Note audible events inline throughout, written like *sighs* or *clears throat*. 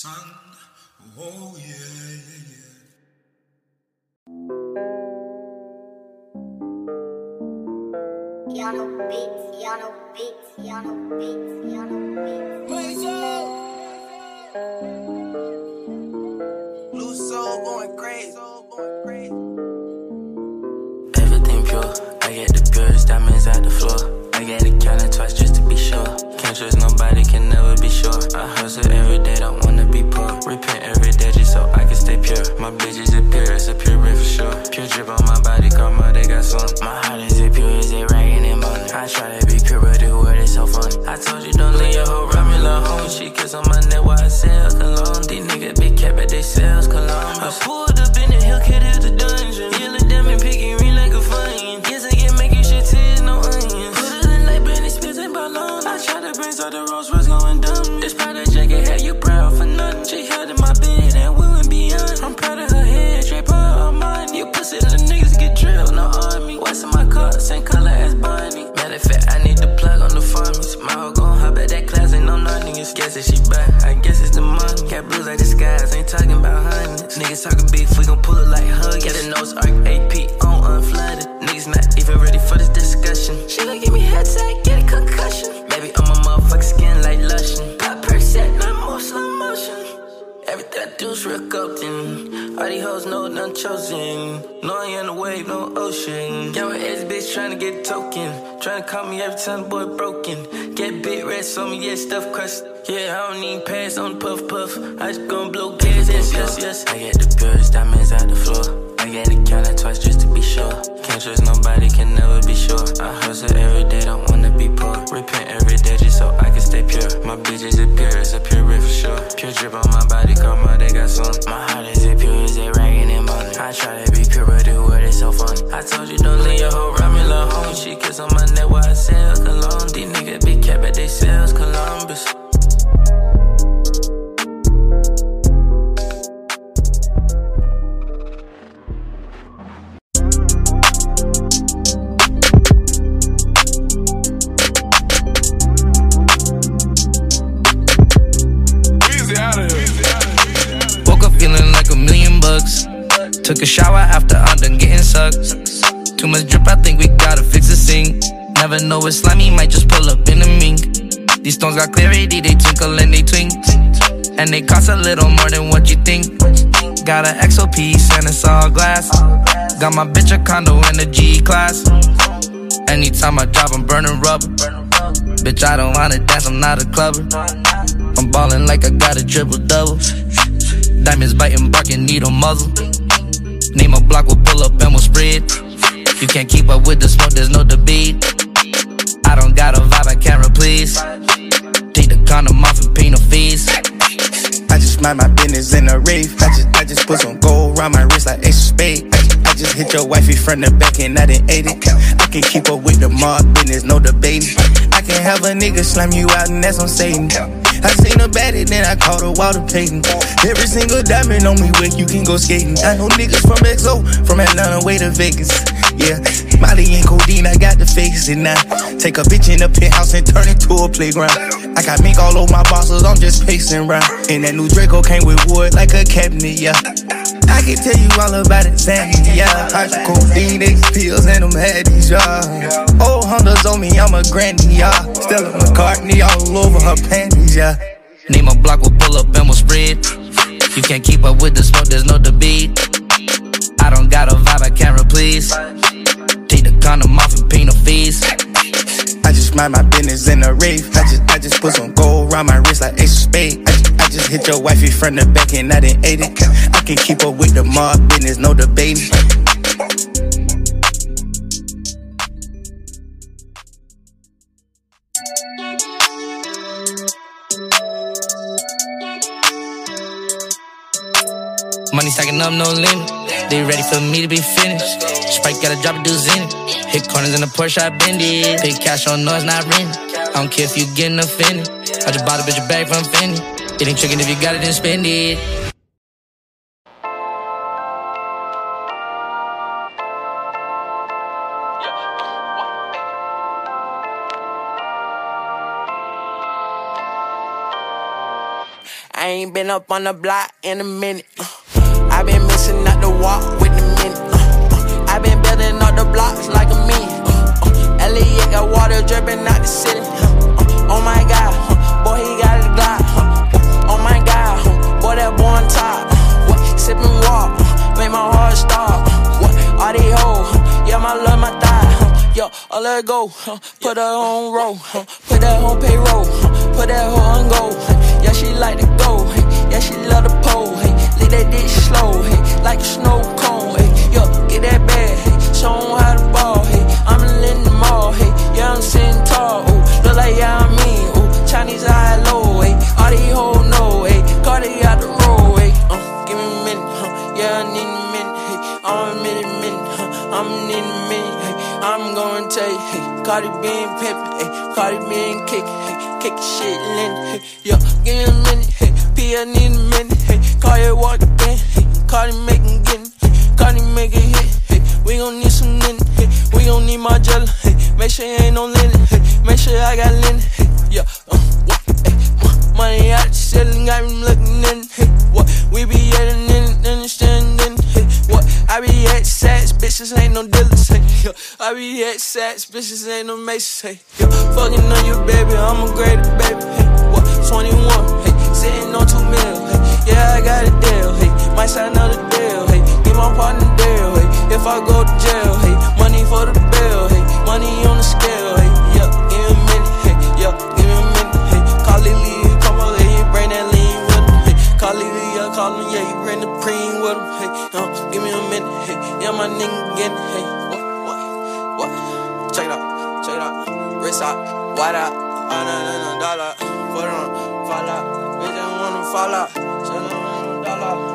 sun. Oh yeah, yeah, yeah. Yano beats, Yano beats, Yano beats, Yano beats. Loose soul going crazy. Everything pure. I get the purest diamonds out the floor. I get it counted twice just to be sure. Can't trust nobody, can never be sure. I hustle every day, don't wanna be poor. Repent every day just so I can stay pure. My bitches are pure, it's a pure red for sure. Pure drip on my body, karma, they got some. My heart is as pure as it rain and money. I try to be pure, but the word is so fun. I told you don't leave your hoe around me, home. She kiss on my neck while I sell cologne. These niggas be cap at they sales cologne. I pulled up in the hill, kid the dungeon. Try to bring out the Rolls was going dumb. This Prada jacket had you proud for nothing. She held in my bed and we went beyond. I'm proud of her head, drape her on mine. You pussy little niggas get drilled, no army. What's in my car, same color as Bonnie. Matter of fact, I need the plug on the farmies. My hoe gon' hop at that class, ain't no niggas. Guess that she buy, I guess it's the money. Got blues like the skies, ain't talking about hundreds. Niggas talking beef, we gon' pull it like hug. Got the nose arc, AP on unflooded. Niggas not even ready for this discussion. She gon' give me headset, get a concussion. Baby, I'm a Do's real golden. All these hoes know I'm chosen. No, I ain't the wave, no ocean. Young ass bitch tryna get token. Tryna call me every time the boy broken. Get big rest on me, yeah, stuff crust. Yeah, I don't need pass on puff puff. I just gon' blow gas, yes, yes, yes. I get the purest diamonds out the floor. I get it twice just to be sure. Can't trust nobody, can never be sure. I hustle every day, don't wanna be poor. Repent every day just so I can stay pure. My bitches are pure, it's a pure for sure. Pure drip on my body, karma, they got some. My heart is as pure as they ragging and money. I try to be pure, but the word is so fun. I told you don't leave your hoe around me, home. She kiss on my neck while I sell cologne. These niggas big cap at they sales, Columbus. Took a shower after I'm done getting sucked. Too much drip, I think we gotta fix the sink. Never know it's slimy, might just pull up in the mink. These stones got clarity, they twinkle and they twink. And they cost a little more than what you think. Got an XO piece and it's all glass. Got my bitch a condo in a G class. Anytime I drop, I'm burning rubber. Bitch, I don't wanna dance, I'm not a clubber. I'm ballin' like I got a triple double. Diamonds biting, barking, needle muzzle. Name a block, we'll pull up and we'll spread. You can't keep up with the smoke, there's no debate. I don't got a vibe, I can't replace. Take the condom off and pay no fees. I just mind my business in a rave. I just, I just put some gold around my wrist like Ace of Spade. I just, I just hit your wifey front the back and I didn't ate it. I can keep up with the mob business, no debating. I can have a nigga slam you out, and that's on Satan. I seen a baddie, then I caught a Walter Payton. Every single diamond on me where you can go skating. I know niggas from XO, from Atlanta way to Vegas. Yeah, Molly and codeine, I got the face it now. Take a bitch in the penthouse and turn it to a playground. I got mink all over my bosses, I'm just pacing round. And that new Draco came with wood like a cabinet, yeah. I can tell you all about it, Sandy, yeah. Hydro codeine, X pills, and them haddies, yeah. Old Hondas on me, I'm a granny, yeah. Stella McCartney all over her panties, yeah. Need my block, we'll pull up and we'll spread. You can't keep up with the smoke, there's no debate. I don't got a vibe, I can't replace. Take the condom off and pay no fees. I just mind my business in a rave. I just, I just put some gold around my wrist like Ace of Spade. I just, hit your wifey from the back and I didn't ate it. I can keep up with the mob business, no debating. Money stacking up, no limit. They ready for me to be finished. Sprite gotta drop a deuce in it. Hit corners in the Porsche, I bend it. Pay cash on no, it's not rent. I don't care if you getting offended. I just bought a bitch a bag from Fendi. It ain't tricking if you got it, then spend it. I ain't been up on the block in a minute. Uh, I been missing out the walk with the minute. Uh, uh, I been building up the blocks like a million. Uh, Elliot got water dripping out the ceiling. Oh my god, top. What, sipping walk, make my heart stop. What, all these hoes, yeah, my love, my thigh. Yo, I let go, put her on roll, put that on payroll, put that hoe on go. Yeah, she like to go. Yeah, she love the pole. Leave that dick slow. Like a snow cone. Yo, get that bag. Show 'em how to ball. I'm in the mall. Yeah, I'm sitting tall, ooh. Look like yeah, I mean, ooh. Chinese high low. All these hoes know, hey. I need a minute, hey. I'm a minute, huh. I'm need a minute, hey. I'm gonna tell you, hey. Cardi being pimpin', hey. Cardi being kick, hey. Kick shit, Lynn, hey. Yo, give me a minute, hey. P, I need a minute, hey. Cardi walk again, hey. Cardi making getting, hey. Cardi make a hit, hey. We gon' need some linen, hey. We gon' need my jelly, hey. Make sure ain't no linen, hey. Make sure I got linen, hey. Yeah, uh, what, hey. Uh, money out the ceiling, got me looking in, hey. What, we be at an in, understanding, hey. What, I be at sats, bitches ain't no dealers, hey. Yo, I be at sats, bitches ain't no maces, hey. Yo, fucking on you, baby, I'm a great baby, hey. What, 21, hey. Sitting on two mil, hey. Yeah, I got a deal, hey. Might sign another deal, hey. Give my partner deal, hey. If I go to jail, hey. Money for the bill, hey. Money on the scale, hey. Yeah, my nigga get it, hey. What, what, what? Check it out, check it out. Wrist out, white out. Nah, nah, nah, dollar. Put it on, fall out. Bitch, I wanna fall out. Check it on, dollar.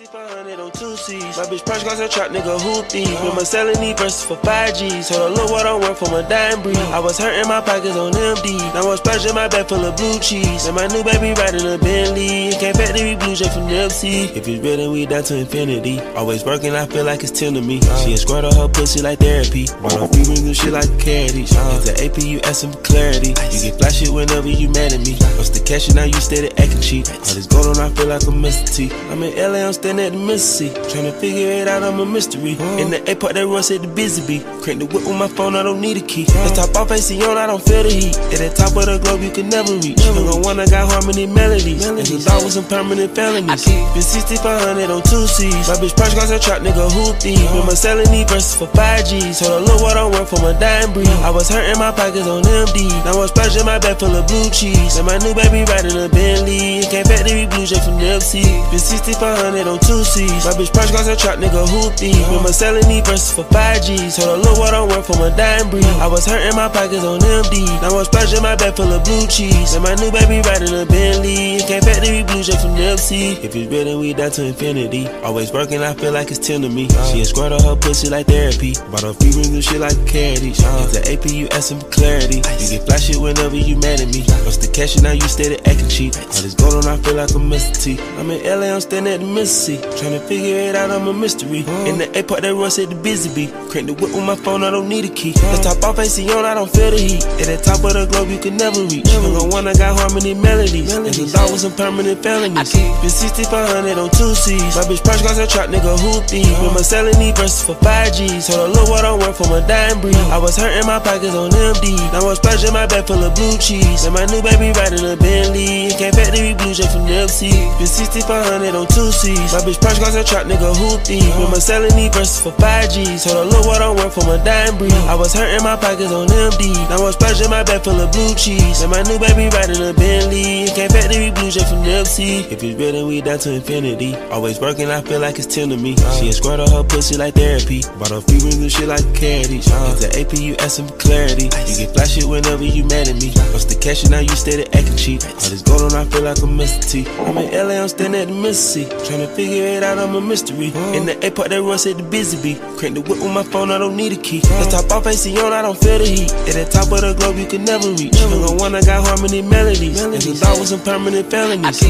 6500 on two C's. My bitch price cost a trap nigga hoopty. Remember selling these verses for 5Gs. Told her, look what I'm worth from a dime breed. I was hurting my pockets on MD. Now I'm splashing my bag full of blue cheese. And my new baby riding a Bentley. Can't factory blue jet from Nipsey. If it's real, then we down to infinity. Always working, I feel like it's 10 to me. She a squirt on her pussy like therapy. Run off free rings and shit like carrot. It's the AP, you ask some clarity. You get flashy whenever you mad at me. What's the cash and now you steady acting cheap. All this gold on, I feel like a Mr. T. I'm in LA, I'm standing at the Mississippi. Trying to figure it out, I'm a mystery. In the airport, that run said the busy bee. Crank the whip with my phone, I don't need a key. The top off AC on, I don't feel the heat. At the top of the globe, you can never reach. Never one, I got harmony melodies. And the law with some permanent felonies. Been 6500 on two C's. My bitch price cost a trap, nigga, hoopty. Remember selling these verses for 5Gs. Told her, look what I'm worth from a dime breed. I was hurting my pockets on MD. Now I'm splashing my bag full of blue cheese. And my new baby riding a Bentley. Can't factory blue jet from Nipsey. Been 6500 on two C's. My bitch purse got a trap nigga hoopty. Remember selling these verses for 5Gs. Told her, look what I'm worth from a dime breed. I was hurting my pockets on MD. Now I'm splashing my bag full of blue cheese. And my new baby riding a Bentley. Can't factory blue jet from MC. If it's real, then we down to infinity. Always working, I feel like it's 10 to me. She a squirt on her pussy like therapy. Bought her few rings and shit like uh-huh. a carrot each. It's the AP, you asking for clarity. You get flashy whenever you mad at me. What's the cash and now you steady acting cheap. All this gold on, I feel like a Mr. T. I'm in LA, I'm standing at the Mississippi. Trying to figure it out, I'm a mystery. In the A part, that run said the busy bee. Crank the whip with my phone, I don't need a key. The top off AC on, I don't feel the heat. At the top of the globe, you can never reach. The one I got harmony melodies. And the thought was some permanent felonies. Been 6500 on two C's. My bitch purse got a trap, nigga, hoopty. Remember selling these verses for 5Gs. Told her, look what I'm worth from a dime breed. I was hurting my pockets on MD. Now I'm splashing my bag full of blue cheese. And my new baby riding a Bentley. Can't factory blue jet from MC. Been 6500 on two C's. My bitch purse got a trap, nigga, hoopty. Remember selling these verses for 5Gs. Told her, look what I'm worth from a dime breed. I was hurting my pockets on MD. Now I'm splashing my bag full of blue cheese. And my new baby riding a Bentley. Can't factory blue jet from MC. If it's real, then we down to infinity. Always working, I feel like it's 10 to me. Uh. She a squirt on her pussy like therapy. Bought her few rings and shit like uh. a carrot each. It's the AP, you asking for clarity. You get flashy whenever you mad at me. What's the cash and now you steady acting cheap. All this gold on, I feel like a Mr. T. I'm in LA, I'm standing at the Mississippi. Trying to figure it out, I'm a mystery. Mm. In the A part, that run said the busy bee. Crank the whip with my phone, I don't need a key. The top off AC on, I don't feel the heat. At the top of the globe, you can never reach. I'm the one I got harmony melodies. And the thought was some permanent felonies.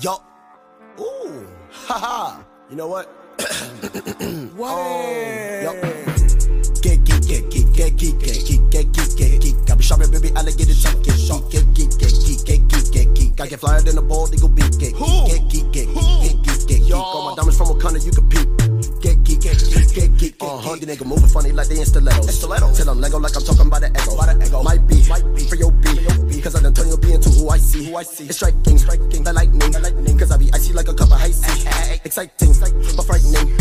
Yo. Ooh. Haha. You know what? What? Oh, yo. Geek, get geek, get geek, get geek, get geek, get geek. I be shopping, baby, alligator teeth. Get geek, get geek, get geek, get geek, get geek. I get flyer than a bald eagle beak. Get geek, get geek, get geek, get geek, get geek. All my diamonds from Wakanda, you can peep. Get geek, get geek, get geek. Uh huh. The nigga moving funny like they in stilettos. Stilettos. Till I'm Lego like I'm talking about the ego. By the ego. Might be, might be for your beat. Cause I done turn your beat into who I see. Who I see. It's striking, striking. The lightning, the lightning. Cause I be icy like a cup of icy. Exciting, but frightening.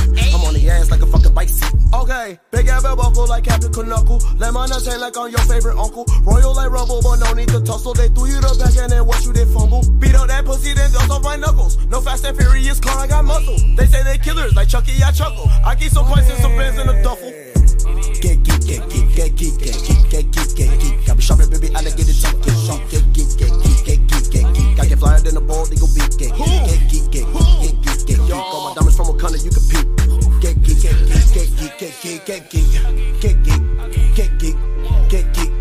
I'm on the ass like a fucking bike seat. Okay, big ass belt buckle like Captain Knuckle. Let my nuts hang like I'm your favorite uncle. Royal like Rumble, but no need to tussle. They threw you the back and then what you did fumble. Beat up that pussy, then dust off my knuckles. No fast and furious car, I got muscle. They say they killers like Chucky, I chuckle. I keep some points and some bands in a duffel. Get geek, get geek, get geek, get geek, get geek, get geek. I be shopping, baby, teeth. Get geek, get geek, get geek, get geek, get geek. I get flyer than a eagle beak. Get geek, get geek, get geek, get geek, get geek. All my diamonds from Wakanda, you can peep. Geek, get geek, get geek, get geek, get geek, get geek,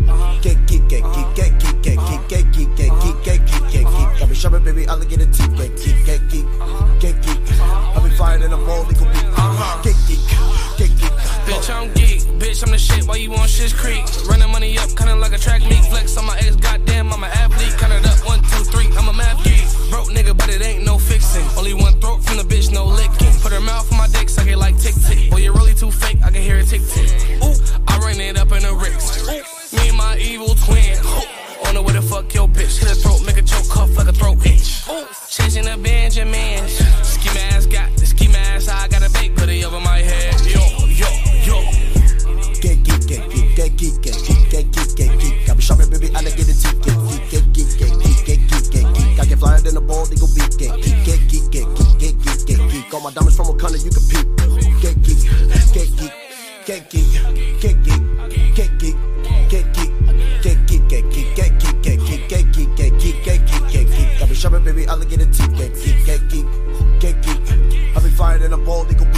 get geek, get geek, get geek, get geek, get geek, get geek, get geek, get geek. I be shopping, baby, alligator teeth. Get geek, get geek, get geek. I be flyer than a bald eagle beak. Get geek, get geek. Bitch, I'm geek. Bitch, I'm the shit. Why you on shit's creek? Running money up, kinda like a track meet. Flex on my ex, goddamn, I'm an athlete. Count it up, one, two, three. I'm a math geek. Broke nigga, but it ain't no fixing. Only one throat from the bitch, no licking. Put her mouth on my dick, suck it like tick tick. Boy, you're really too fake, I can hear it tick tick. Ooh, I ran it up in the Ricks. Ooh, me and my evil twin. Ooh, on the way to fuck your bitch. Hit her throat, make a choke cuff like a throat itch. Ooh, chasing the Benjamins. Diamonds from Wakanda, you can peep. Get geek, get geek, get geek, get geek, get geek, get geek, get geek, get geek, get geek, get geek, get geek, get geek, get geek, get geek. I be shopping, baby, alligator teeth. Get geek, get geek, get geek. I be flying in a bald eagle.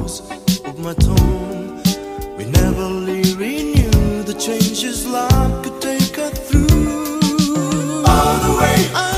walls of my tomb. We never renew the changes life could take us through. All the way.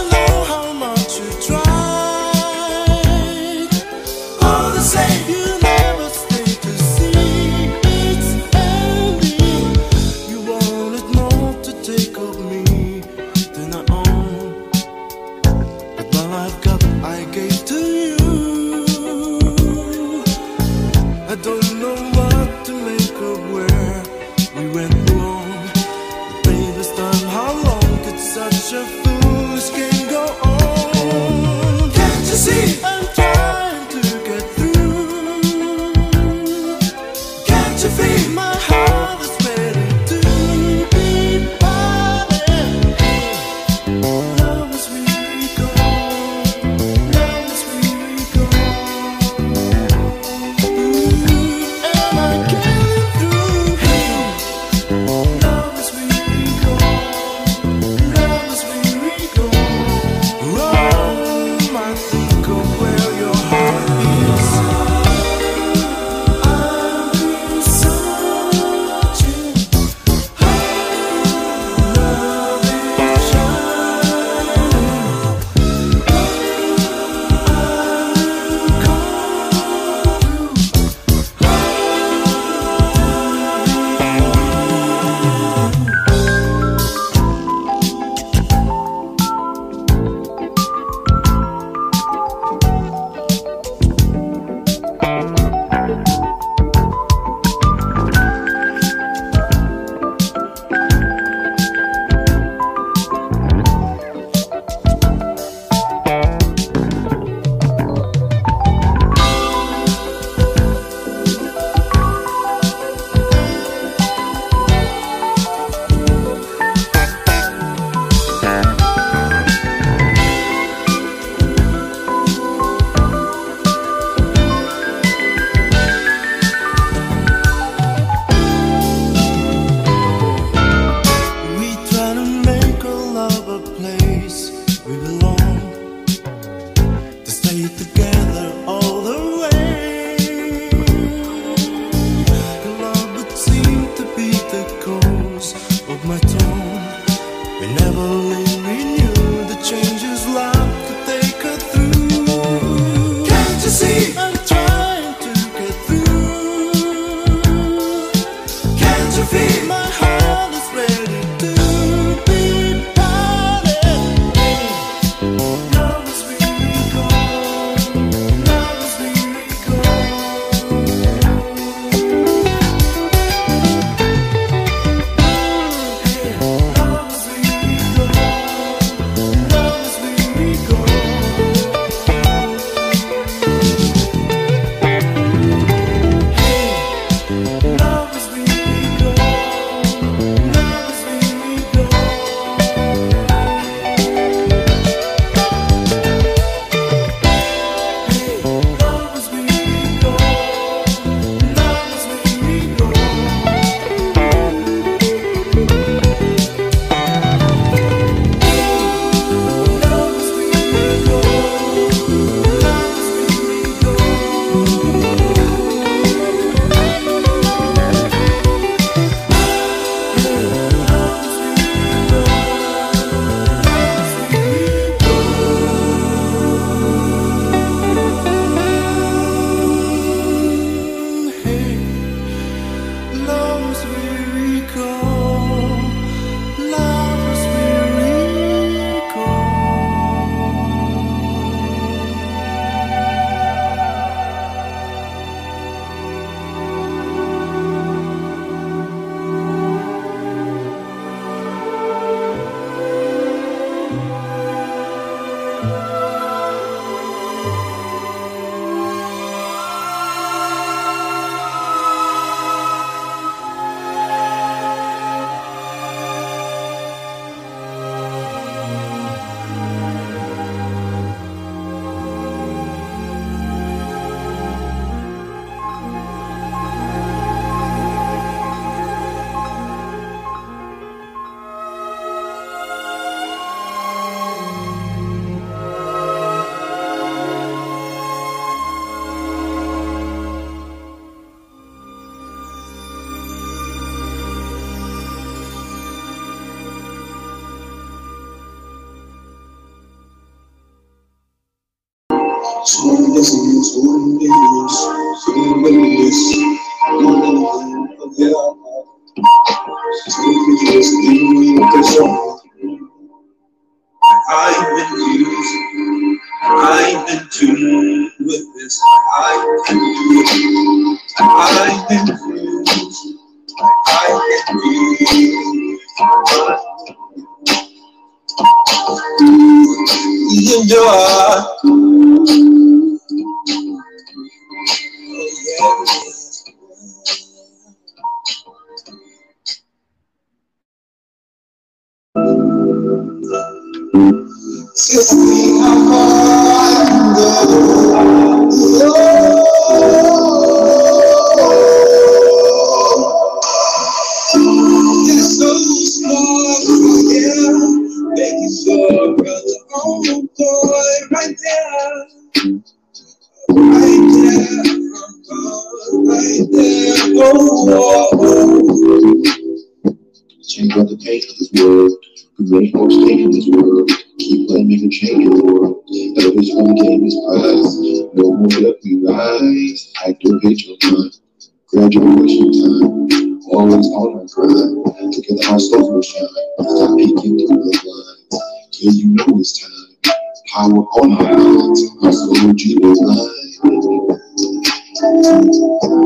Graduation time. Always on my grind. Together our stars will shine. Stop peeking through the blinds. Yeah, you know it's time. Power on our minds. Our soul Jesus line.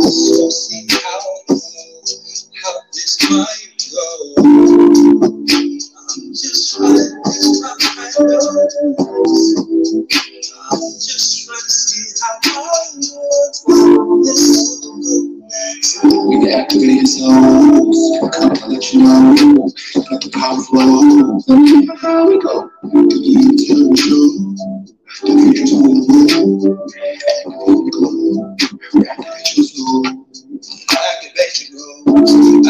So see how, how this might go. I'm just trying to. I'm just trying to see how I this will go. We can activate your souls. Come on, let you know. Let the power flow. Let me know how we go. You tell the truth. The future's on the move. Activate the glow. Reactivate your soul. Activate your goals.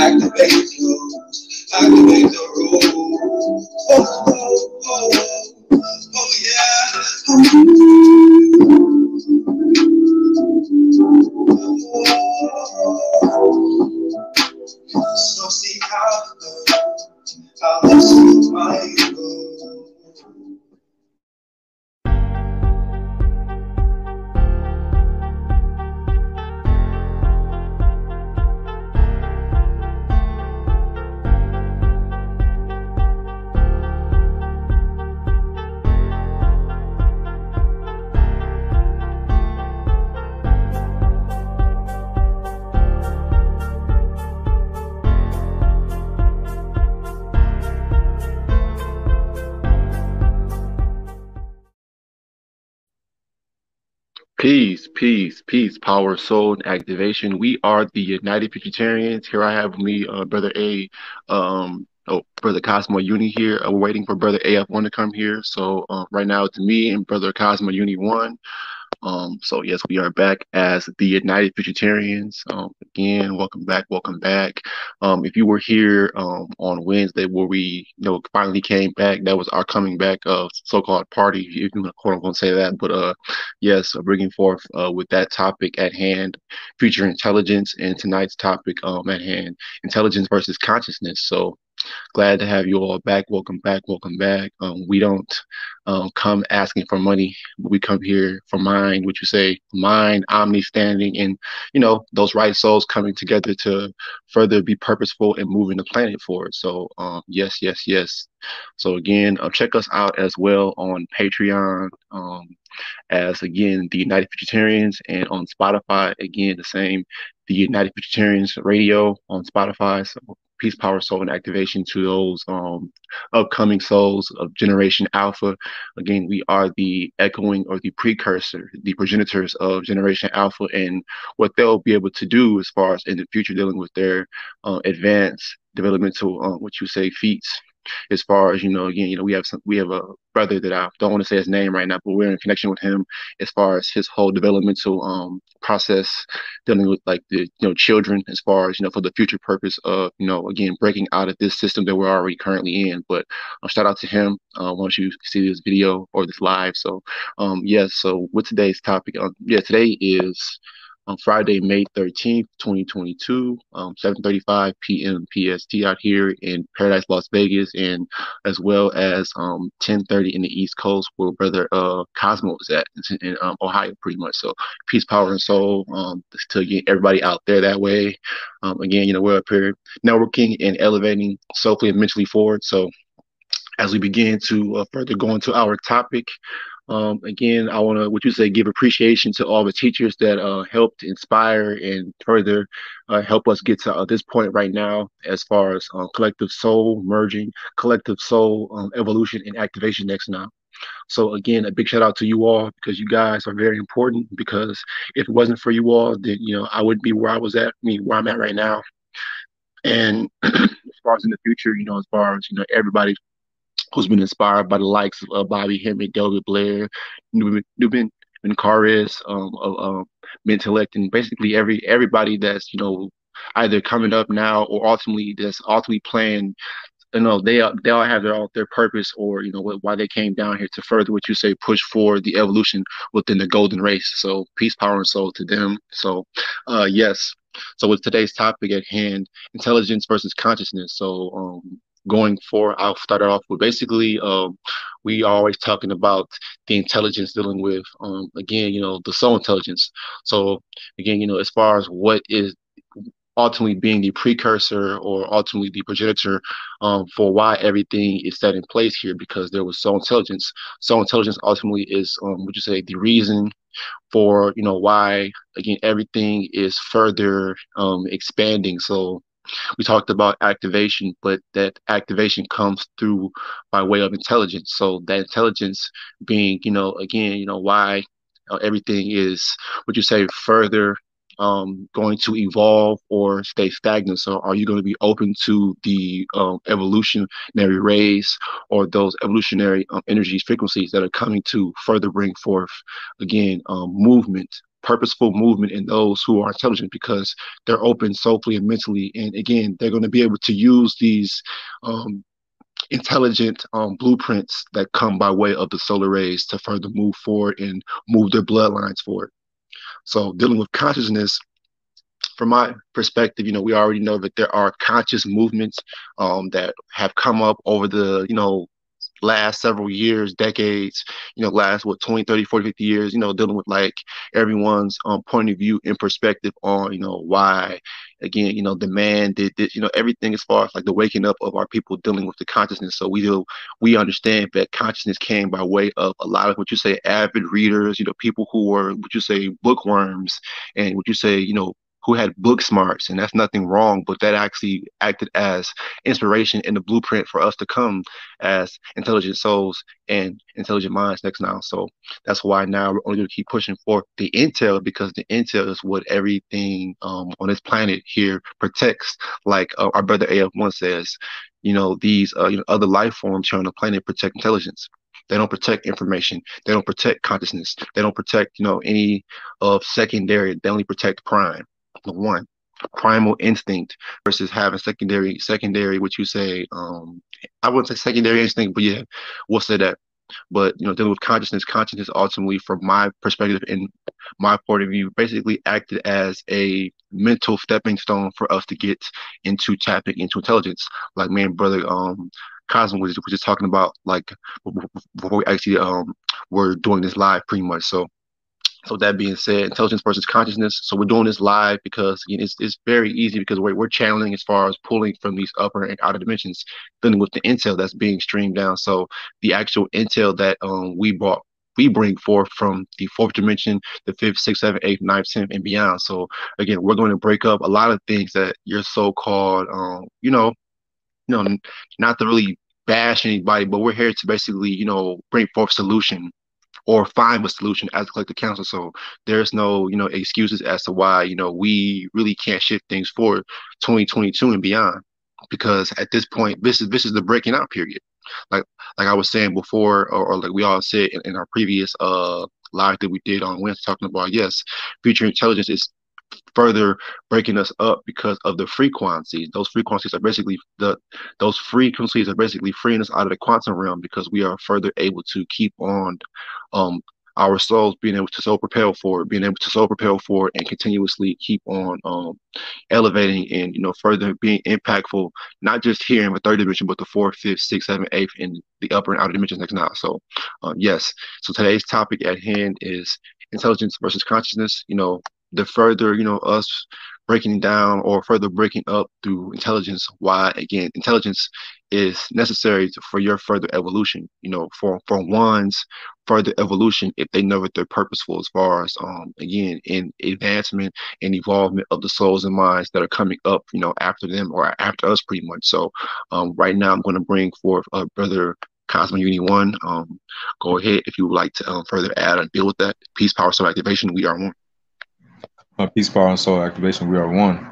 Activate the rules. Oh, oh, oh, oh, oh, yeah. So see how it goes. How this might Peace, peace, peace, power, soul, and activation. We are the United Futuritarians. Here I have me uh, Brother A, um, oh, Brother Cosmo Uni here. Uh, we're waiting for Brother AF1 to come here. So uh, right now it's me and Brother Cosmo Uni 1. Um, so yes, we are back as the United Futuritarians. Um, again, welcome back, welcome back. Um, if you were here um, on Wednesday where we, you know, finally came back, that was our coming back of so-called party, if you quote unquote say that. But uh, yes, uh, bringing forth uh, with that topic at hand, future intelligence, and tonight's topic um at hand, intelligence versus consciousness. So glad to have you all back. Welcome back. Welcome back. Um, we don't um, come asking for money. We come here for mind, which you say, mind, omni standing, and you know those right souls coming together to further be purposeful and moving the planet forward. So um, yes, yes, yes. So again, uh, check us out as well on Patreon. Um, as again the United Futuritarians, and on Spotify again the same the United Futuritarians radio on Spotify so peace power soul and activation to those um upcoming souls of generation alpha. Again we are the echoing or the precursor the progenitors of generation alpha and what they'll be able to do as far as in the future dealing with their uh, advanced developmental uh, what you say feats as far as you know again you know we have some we have a brother that i don't want to say his name right now but we're in connection with him as far as his whole developmental um process dealing with like the you know children as far as you know for the future purpose of you know again breaking out of this system that we're already currently in. But uh, shout out to him. Uh, once you see this video or this live? So um yes yeah, so with today's topic uh, yeah today is on Friday, May 13th, 2022, um, 7.35 p.m. PST out here in Paradise, Las Vegas, and as well as um, 10.30 in the East Coast where Brother uh, Cosmo is at in, in um, Ohio, pretty much. So peace, power, and soul um, to get everybody out there that way. Um, again, you know, we're up here networking and elevating soulfully and mentally forward. So as we begin to uh, further go into our topic, Um, again, I want to, what you say, give appreciation to all the teachers that uh, helped inspire and further uh, help us get to uh, this point right now, as far as um, collective soul merging, collective soul um, evolution, and activation next now. So again, a big shout out to you all because you guys are very important. Because if it wasn't for you all, then you know I wouldn't be where I was at, I mean where I'm at right now. And *clears throat* as far as in the future, you know, as far as you know, everybody who's been inspired by the likes of uh, Bobby Hemmitt, David Blair, Newman, Newman Karis, um, um, Mentellect, and basically every everybody that's you know either coming up now or ultimately that's ultimately playing you know they they all have their their purpose or you know why they came down here to further what you say push for the evolution within the golden race. So peace power and soul to them. So uh yes. So with today's topic at hand intelligence versus consciousness. So um going for i'll start off with basically um we are always talking about the intelligence dealing with um again you know the soul intelligence so again you know as far as what is ultimately being the precursor or ultimately the progenitor um, for why everything is set in place here because there was soul intelligence. Soul intelligence ultimately is, um, would you say, the reason for you know why again everything is further um, expanding. So we talked about activation, but that activation comes through by way of intelligence. So that intelligence being, you know, again, you know, why uh, everything is, would you say, further um, going to evolve or stay stagnant? So, are you going to be open to the um, evolutionary rays or those evolutionary um, energies, frequencies that are coming to further bring forth, again, um, movement, purposeful movement in those who are intelligent because they're open soulfully and mentally? And again, they're going to be able to use these um, intelligent um, blueprints that come by way of the solar rays to further move forward and move their bloodlines forward. So dealing with consciousness, from my perspective, you know, we already know that there are conscious movements um, that have come up over the, you know, last several years, decades, you know, last what 20, 30, 40, 50 years, you know, dealing with like everyone's um, point of view and perspective on, you know, why again, you know, the man did this, you know, everything as far as like the waking up of our people dealing with the consciousness. So we do we understand that consciousness came by way of a lot of what you say avid readers, you know, people who were what you say bookworms and what you say, you know, who had book smarts, and that's nothing wrong, but that actually acted as inspiration and the blueprint for us to come as intelligent souls and intelligent minds next now. So that's why now we're only going to keep pushing for the intel because the intel is what everything um, on this planet here protects. Like uh, our brother AF1 says, you know, these uh, you know other life forms here on the planet protect intelligence. They don't protect information. They don't protect consciousness. They don't protect, you know, any of secondary. They only protect prime one primal instinct versus having secondary secondary what you say um i wouldn't say secondary instinct but yeah we'll say that. But you know dealing with consciousness consciousness ultimately from my perspective and my point of view basically acted as a mental stepping stone for us to get into tapping into intelligence. Like me and brother um Cosmo was, was just talking about like before we actually um were doing this live pretty much. So so that being said, intelligence versus consciousness. So we're doing this live because you know, it's, it's very easy because we're, we're channeling as far as pulling from these upper and outer dimensions, dealing with the intel that's being streamed down. So the actual intel that um, we brought we bring forth from the fourth dimension, the fifth, sixth, seventh, eighth, ninth, tenth, and beyond. So again, we're going to break up a lot of things that your so-called, um, you know, you know, not to really bash anybody, but we're here to basically, you know, bring forth solution or find a solution as a collective council. So there's no, you know, excuses as to why, you know, we really can't shift things forward 2022 and beyond. Because at this point, this is this is the breaking out period. Like like I was saying before, or, or like we all said in, in our previous uh live that we did on Wednesday talking about yes, future intelligence is further breaking us up because of the frequencies. Those frequencies are basically the those frequencies are basically freeing us out of the quantum realm because we are further able to keep on um our souls being able to so propel forward, being able to so propel forward and continuously keep on um, elevating and you know further being impactful, not just here in the third dimension, but the fourth, fifth, sixth, seventh, eighth, and the upper and outer dimensions next now. So um, yes, so today's topic at hand is intelligence versus consciousness. You know, the further you know us breaking down or further breaking up through intelligence why again intelligence is necessary for your further evolution you know for for one's further evolution if they know that they're purposeful as far as um again in advancement and evolvement of the souls and minds that are coming up you know after them or after us pretty much so um right now i'm going to bring forth uh, brother Cosmo Uni One. Um, go ahead if you would like to um, further add and deal with that. Peace, power, soul activation. We are one. Peace, power, and soul activation. We are one.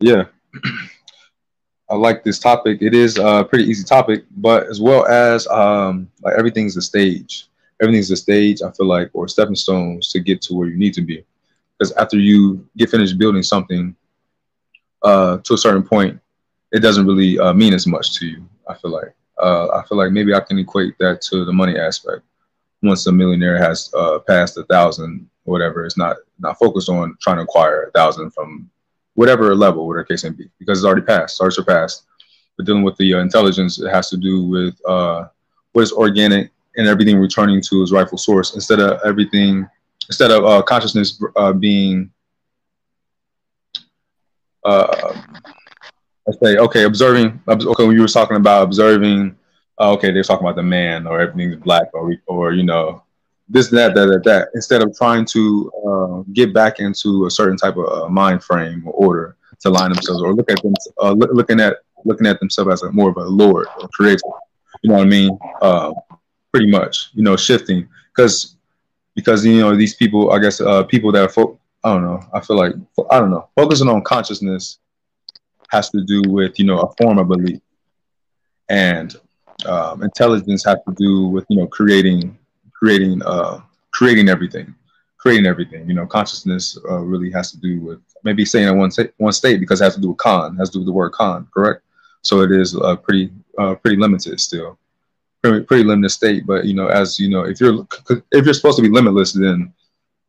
Yeah, *clears throat* I like this topic. It is a pretty easy topic, but as well as um, like everything's a stage. Everything's a stage. I feel like or stepping stones to get to where you need to be. Because after you get finished building something uh, to a certain point, it doesn't really uh, mean as much to you. I feel like uh, I feel like maybe I can equate that to the money aspect. Once a millionaire has uh, passed a thousand or whatever, it's not not focused on trying to acquire a thousand from whatever level, whatever case may be, because it's already passed, already surpassed. But dealing with the uh, intelligence, it has to do with uh, what is organic and everything returning to its rightful source instead of everything, instead of uh, consciousness uh, being uh, I say, okay, observing. Okay, when you were talking about observing, uh, okay, they're talking about the man or everything's black or or you know this that that that, that. Instead of trying to uh, get back into a certain type of uh, mind frame or order to line themselves or look at them, uh, look, looking at looking at themselves as a more of a lord or creator. You know what I mean? Uh, pretty much. You know, shifting because because you know these people. I guess uh, people that are. Fo- I don't know. I feel like I don't know. Focusing on consciousness has to do with you know a form of belief, and um, intelligence has to do with you know creating creating uh, creating everything, creating everything. You know, consciousness uh, really has to do with maybe saying in one state, one state because it has to do with con, has to do with the word con, correct? So it is uh, pretty uh, pretty limited still, pretty, pretty limited state. But you know, as you know, if you're if you're supposed to be limitless, then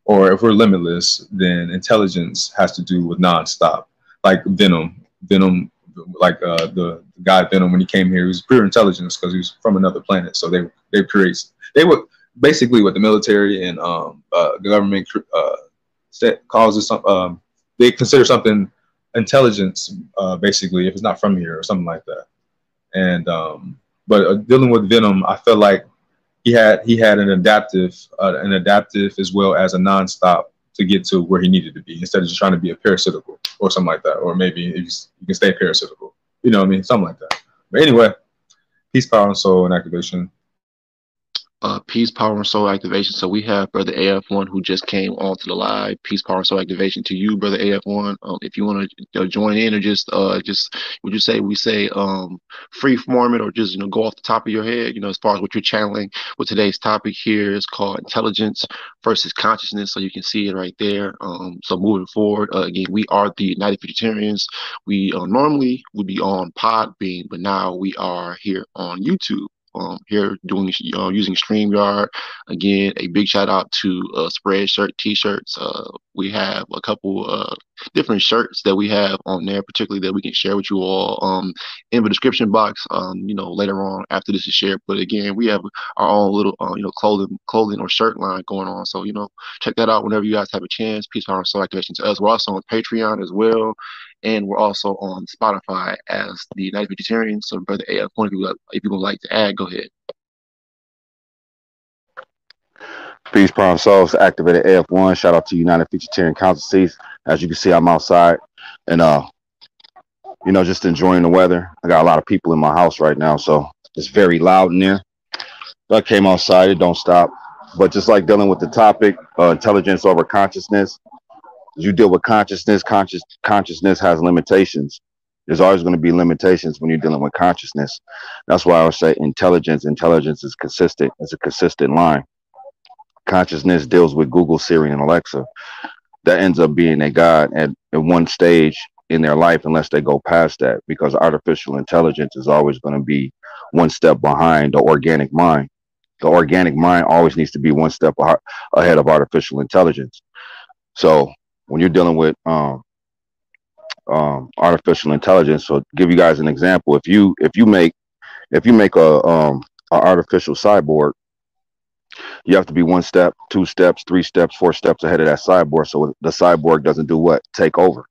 or if we're limitless, then intelligence has to do with nonstop, like Venom. Venom, like uh, the, the guy Venom when he came here, he was pure intelligence because he was from another planet. So they they create they would basically what the military and um, uh, government uh, causes some um, they consider something intelligence uh, basically if it's not from here or something like that. And um, but uh, dealing with Venom, I felt like he had he had an adaptive uh, an adaptive as well as a nonstop to get to where he needed to be instead of just trying to be a parasitical or something like that. Or maybe you can stay parasitical. You know what I mean? Something like that. But anyway, peace, power, and soul and activation uh, Peace, Power, and Soul Activation. So we have Brother AF1 who just came onto the live. Peace, Power, and Soul Activation to you, Brother AF1. Um, if you want to uh, join in or just, uh, just would you say we say um, free form it or just you know go off the top of your head? You know, as far as what you're channeling. With today's topic here is called intelligence versus consciousness. So you can see it right there. Um, so moving forward, uh, again, we are the United Futuritarians. We uh, normally would be on Podbean, but now we are here on YouTube um, here doing uh, using StreamYard. Again, a big shout out to uh, Spreadshirt T-shirts. Uh, we have a couple uh, different shirts that we have on there, particularly that we can share with you all um, in the description box. Um, you know, later on after this is shared. But again, we have our own little uh, you know clothing clothing or shirt line going on. So you know, check that out whenever you guys have a chance. Peace, power, and soul activation to us. We're also on Patreon as well and we're also on Spotify as the United Futuritarians. So, Brother you, if you would like to add, go ahead. Peace, Prime Souls, activated AF1. Shout out to United Futuritarian Council seats. As you can see, I'm outside and, uh, you know, just enjoying the weather. I got a lot of people in my house right now, so it's very loud in there. But I came outside, it don't stop. But just like dealing with the topic, uh, intelligence over consciousness, you deal with consciousness. Conscious consciousness has limitations. There's always going to be limitations when you're dealing with consciousness. That's why I would say intelligence. Intelligence is consistent. It's a consistent line. Consciousness deals with Google, Siri, and Alexa. That ends up being a god at, at one stage in their life unless they go past that because artificial intelligence is always going to be one step behind the organic mind. The organic mind always needs to be one step ahead of artificial intelligence. So when you're dealing with um, um, artificial intelligence. So give you guys an example. If you if you make if you make a um an artificial cyborg You have to be one step, two steps, three steps, four steps ahead of that cyborg. So the cyborg doesn't do what? Take over.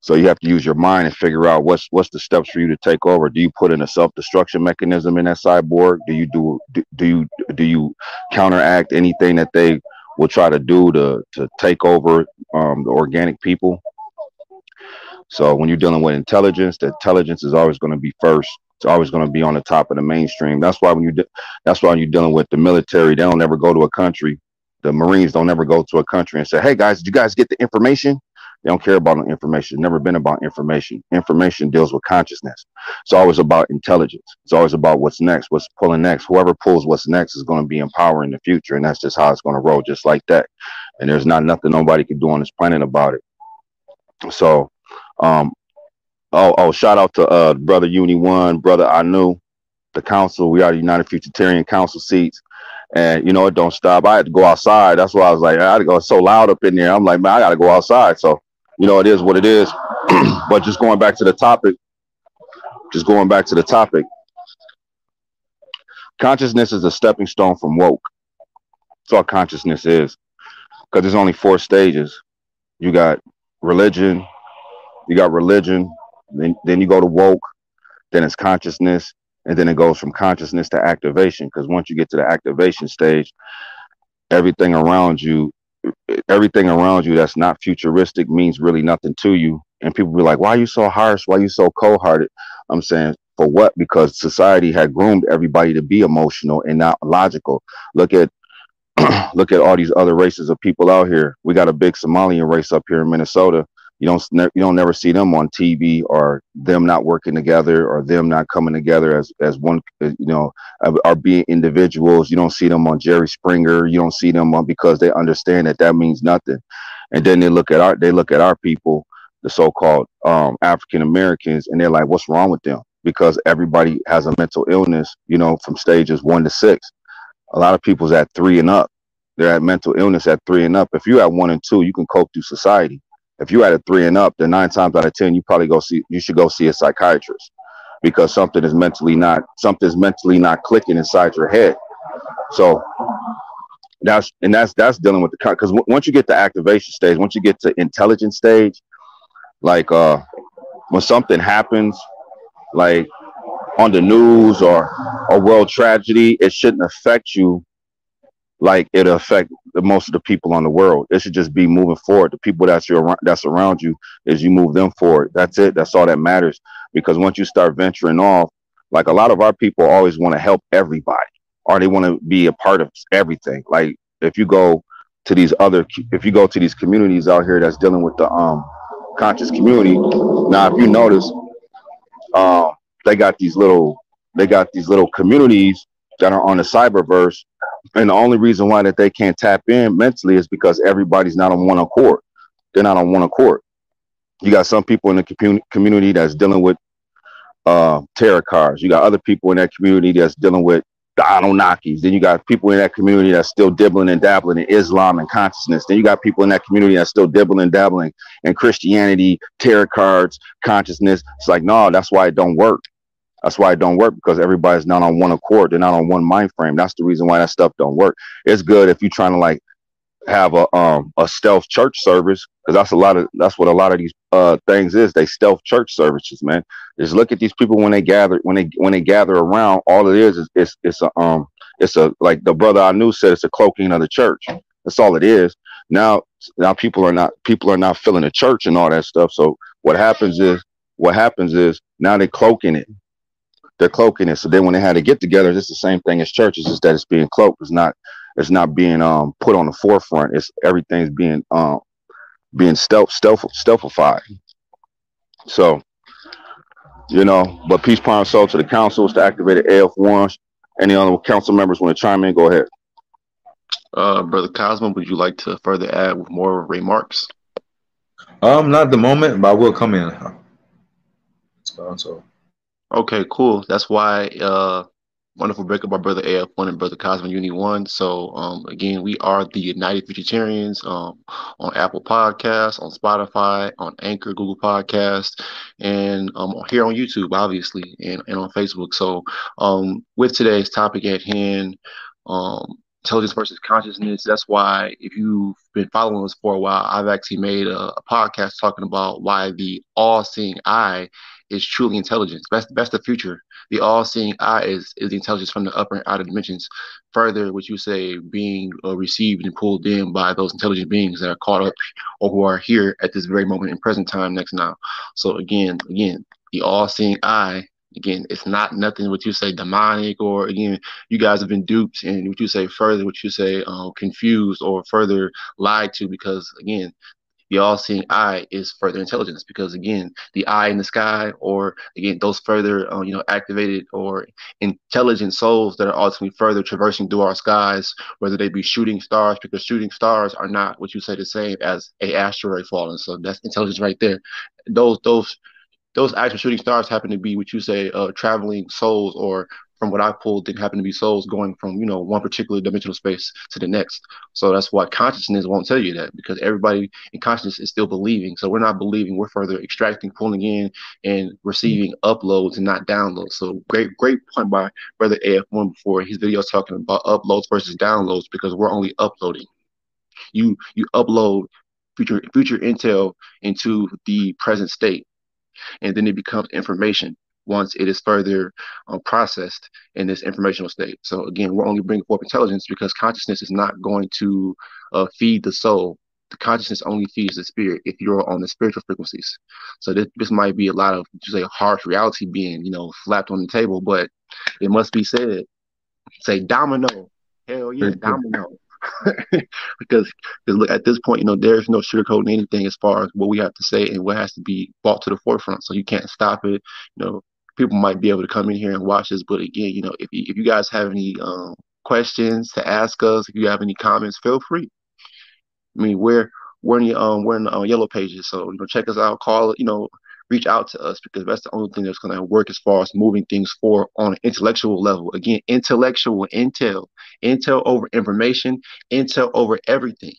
So you have to use your mind and figure out what's what's the steps for you to take over. Do you put in a self-destruction mechanism in that cyborg? Do you do do, do you do you counteract anything that they will try to do to to take over um, the organic people? So when you're dealing with intelligence, the intelligence is always going to be first. It's always going to be on the top of the mainstream. That's why when you de- that's why you're dealing with the military, they don't ever go to a country. The Marines don't ever go to a country and say, "Hey guys, did you guys get the information?" They don't care about the information. Never been about information. Information deals with consciousness. It's always about intelligence. It's always about what's next, what's pulling next. Whoever pulls what's next is going to be in power in the future, and that's just how it's going to roll, just like that. And there's not nothing nobody can do on this planet about it. So, um, oh, oh, shout out to uh, brother Uni One, brother Anu, the council. We are the United Futuritarian Council seats. And you know, it don't stop. I had to go outside. That's why I was like, I had to go so loud up in there. I'm like, man, I gotta go outside. So you know, it is what it is. *clears throat* but just going back to the topic, just going back to the topic, consciousness is a stepping stone from woke. That's all consciousness is. Because there's only four stages. You got religion, you got religion, then then you go to woke, then it's consciousness, and then it goes from consciousness to activation. Because once you get to the activation stage, everything around you everything around you that's not futuristic means really nothing to you. And people be like, why are you so harsh? Why are you so cold hearted? I'm saying, for what? Because society had groomed everybody to be emotional and not logical. Look at *clears throat* look at all these other races of people out here. We got a big Somalian race up here in Minnesota you don't you don't never see them on TV or them not working together or them not coming together as as one uh, you know are being individuals. You don't see them on Jerry Springer. You don't see them on because they understand that that means nothing. And then they look at our they look at our people, the so-called um, African Americans, and they're like, what's wrong with them? Because everybody has a mental illness, you know, from stages one to six. A lot of people's at three and up. They're at mental illness at three and up. If you're at one and two, you can cope through society if you had a three and up, then nine times out of ten, you probably go see you should go see a psychiatrist because something is mentally not something's mentally not clicking inside your head. So that's and that's that's dealing with the because w- once you get to activation stage, once you get to intelligence stage, like uh when something happens, like on the news or a world tragedy, it shouldn't affect you like it'll affect the, most of the people on the world. It should just be moving forward. The people that's your that's around you is you move them forward. That's it. That's all that matters. Because once you start venturing off, like a lot of our people always want to help everybody, or they want to be a part of everything. Like if you go to these other, if you go to these communities out here that's dealing with the um conscious community. Now, if you notice, um, they got these little, they got these little communities that are on the cyberverse and the only reason why that they can't tap in mentally is because everybody's not on one accord. They're not on one accord. You got some people in the community that's dealing with uh, tarot cards. You got other people in that community that's dealing with the Anunnakis. Then you got people in that community that's still dibbling and dabbling in Islam and consciousness. Then you got people in that community that's still dibbling and dabbling in Christianity, tarot cards, consciousness. It's like, no, that's why it don't work. That's why it don't work because everybody's not on one accord. They're not on one mind frame. That's the reason why that stuff don't work. It's good if you're trying to like have a um a stealth church service because that's a lot of that's what a lot of these uh things is. They stealth church services, man. Just look at these people when they gather when they when they gather around. All it is is it's it's a um it's a like the brother Anu said it's a cloaking of the church. That's all it is. Now now people are not people are not filling the church and all that stuff. So what happens is what happens is now they're cloaking it they're cloaking it. So then when they had to get together, it's the same thing as churches, is that it's being cloaked. It's not it's not being um put on the forefront. It's everything's being um being stealth stealth stealthified. So you know, but peace prime soul to the council councils to activate the AF one. Any other council members want to chime in? Go ahead. Uh, Brother Cosmo, would you like to further add with more remarks? Um, not at the moment, but I will come in. So Okay, cool. That's why uh wonderful breakup by brother AF1 and brother Cosmo Uni One. So um again, we are the United Futuritarians um on Apple Podcasts, on Spotify, on Anchor, Google Podcasts, and um here on YouTube, obviously, and, and on Facebook. So um with today's topic at hand, um intelligence versus consciousness. That's why if you've been following us for a while, I've actually made a, a podcast talking about why the all-seeing eye is truly intelligence. That's that's the future. The all-seeing eye is is the intelligence from the upper and outer dimensions. Further, what you say, being uh, received and pulled in by those intelligent beings that are caught up or who are here at this very moment in present time, next now. So again, again, the all-seeing eye. Again, it's not nothing what you say demonic or again, you guys have been duped and what you say further, what you say um, confused or further lied to because again, the all-seeing eye is further intelligence because again the eye in the sky or again those further uh, you know activated or intelligent souls that are ultimately further traversing through our skies whether they be shooting stars because shooting stars are not what you say the same as a asteroid falling. So that's intelligence right there. Those those those actual shooting stars happen to be what you say uh, traveling souls or from what I pulled didn't happen to be souls going from you know one particular dimensional space to the next. So that's why consciousness won't tell you that because everybody in consciousness is still believing. So we're not believing; we're further extracting, pulling in, and receiving uploads and not downloads. So great, great point by brother AF1 before his video talking about uploads versus downloads because we're only uploading. You you upload future future intel into the present state, and then it becomes information once it is further um, processed in this informational state. So again, we're only bringing forth intelligence because consciousness is not going to uh, feed the soul. The consciousness only feeds the spirit if you're on the spiritual frequencies. So this, this might be a lot of just a harsh reality being, you know, slapped on the table, but it must be said. Say domino. Hell yeah, *laughs* domino. *laughs* because because look at this point, you know, there's no sugarcoating anything as far as what we have to say and what has to be brought to the forefront. So you can't stop it. You know, people might be able to come in here and watch this. But again, you know, if you, if you guys have any um, questions to ask us, if you have any comments, feel free. I mean, we're we're in the um we're in the yellow pages, so you know, check us out. Call you know, reach out to us because that's the only thing that's going to work as far as moving things forward on an intellectual level. Again, intellectual intel, intel over information, intel over everything,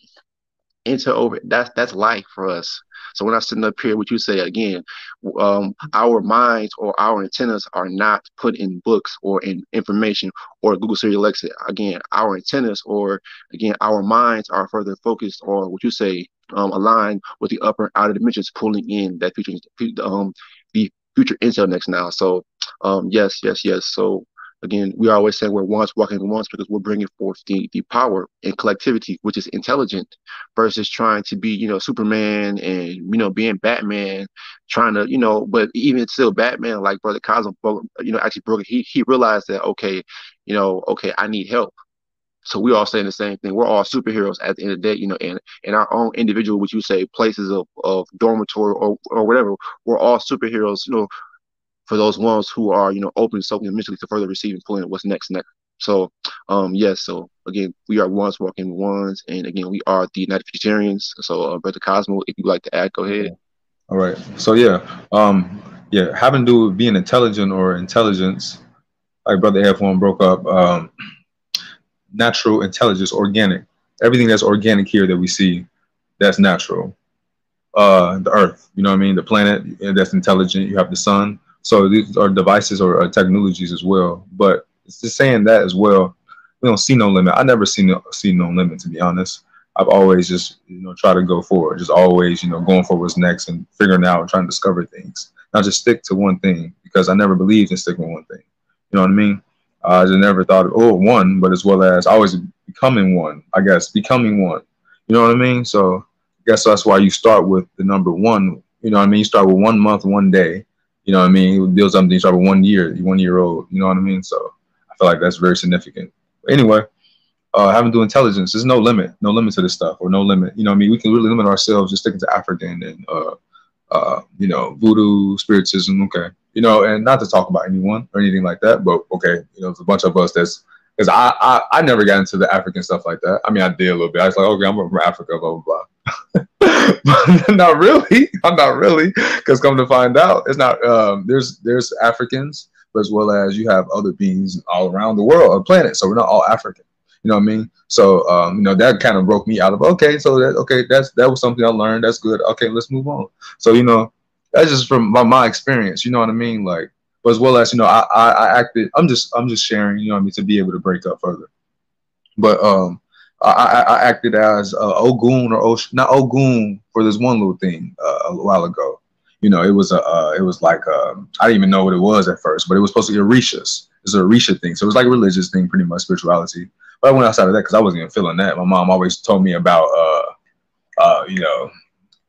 intel over that's that's life for us. So when I sitting up here, what you say again, um, our minds or our antennas are not put in books or in information or Google Siri Alexa. Again, our antennas or again our minds are further focused or what you say um, aligned with the upper and outer dimensions, pulling in that future um the future intel next now. So um yes, yes, yes. So again, we always saying we're once walking once because we're bringing forth the, the power and collectivity, which is intelligent, versus trying to be, you know, Superman and you know being Batman, trying to, you know, but even still Batman, like Brother Cosmo, you know, actually broke. He he realized that okay, you know, okay, I need help. So we all saying the same thing. We're all superheroes at the end of the day, you know, and in our own individual, which you say, places of, of dormitory or, or whatever, we're all superheroes, you know, for those ones who are, you know, open soaking mentally to further receiving, pulling what's next next. So, um, yes. So again, we are ones walking ones, and again, we are the United Futuritarians. So, uh, Brother Cosmo, if you'd like to add, go ahead. All right. So yeah, um, yeah, having to do with being intelligent or intelligence, like Brother F1 broke up. Um, natural intelligence, organic. Everything that's organic here that we see, that's natural. Uh, the Earth, you know what I mean? The planet that's intelligent. You have the sun. So these are devices or, or technologies as well. But it's just saying that as well. We don't see no limit. I never seen no, see no limit to be honest. I've always just you know try to go forward, just always you know going for what's next and figuring out and trying to discover things. Not just stick to one thing because I never believed in sticking one thing. You know what I mean? I just never thought of oh one, but as well as always becoming one. I guess becoming one. You know what I mean? So I guess that's why you start with the number one. You know what I mean? You start with one month, one day, you know what I mean? He would build something with one year, one year old. You know what I mean? So I feel like that's very significant. But anyway, uh, having to do intelligence, there's no limit, no limit to this stuff, or no limit. You know what I mean? We can really limit ourselves just sticking to African and uh, uh, you know, voodoo, spiritism. Okay, you know, and not to talk about anyone or anything like that, but okay, you know, there's a bunch of us that's because I, I I never got into the African stuff like that. I mean, I did a little bit. I was like, okay, I'm from Africa, blah blah blah. *laughs* *laughs* not really. I'm not really, because come to find out, it's not. Um, there's there's Africans, but as well as you have other beings all around the world, a planet. So we're not all African. You know what I mean? So um, you know that kind of broke me out of okay. So that okay, that's that was something I learned. That's good. Okay, let's move on. So you know, that's just from my, my experience. You know what I mean? Like, but as well as you know, I, I I acted. I'm just I'm just sharing. You know what I mean? To be able to break up further. but um, I, I, acted as uh, Ogun or Osh, not Ogun for this one little thing uh, a while ago. You know, it was a uh, it was like um, I didn't even know what it was at first, but it was supposed to be Orishas. It's a Orisha thing, so it was like a religious thing, pretty much spirituality. But I went outside of that because I wasn't even feeling that. My mom always told me about uh, uh, you know,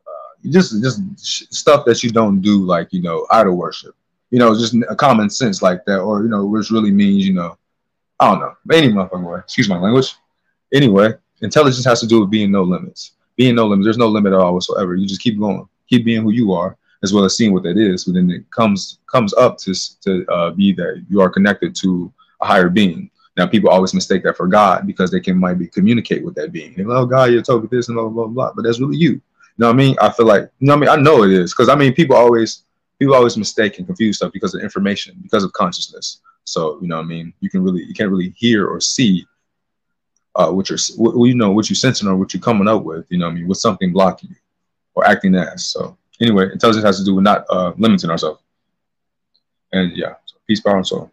uh, just just stuff that you don't do, like you know, idol worship. You know, just a common sense like that, or you know, which really means you know, I don't know, any motherfucking way. Excuse my language. Anyway, intelligence has to do with being no limits. Being no limits, there's no limit at all whatsoever. You just keep going, keep being who you are, as well as seeing what that is. But then it comes comes up to to uh, be that you are connected to a higher being. Now people always mistake that for God because they can might be communicate with that being. Like, oh God, you told me this and blah blah blah blah. But that's really you. You know what I mean? I feel like you know what I mean. I know it is because I mean people always people always mistake and confuse stuff because of information, because of consciousness. So you know what I mean. You can really you can't really hear or see uh, what you're what, you know what you're sensing or what you're coming up with. You know I mean with something blocking you or acting as. So anyway, intelligence has to do with not uh, limiting ourselves. And yeah, so peace, power, and soul.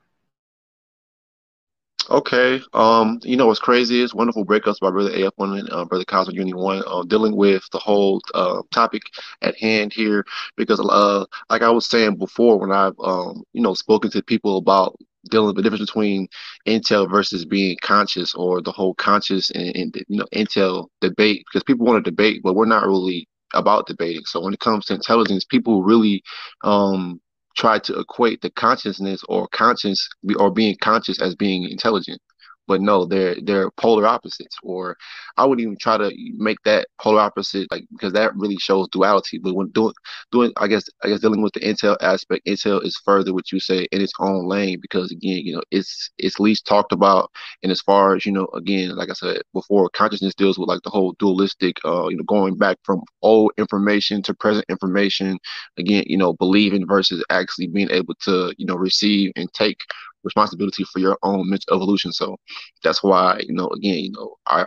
Okay. Um, you know what's crazy is wonderful breakups by Brother AF1 and uh, Brother Cosmo Uni One, uh, dealing with the whole uh, topic at hand here. Because, uh, like I was saying before, when I've um, you know spoken to people about dealing with the difference between intel versus being conscious, or the whole conscious and, and you know intel debate, because people want to debate, but we're not really about debating. So when it comes to intelligence, people really um try to equate the consciousness or conscious or being conscious as being intelligent but no they're they're polar opposites or i wouldn't even try to make that polar opposite like because that really shows duality. But when doing doing i guess i guess dealing with the intel aspect intel is further what you say in its own lane because again you know it's it's least talked about. And as far as you know again like i said before consciousness deals with like the whole dualistic uh you know going back from old information to present information. Again you know believing versus actually being able to you know receive and take responsibility for your own mental evolution. So that's why, you know, again, you know, I,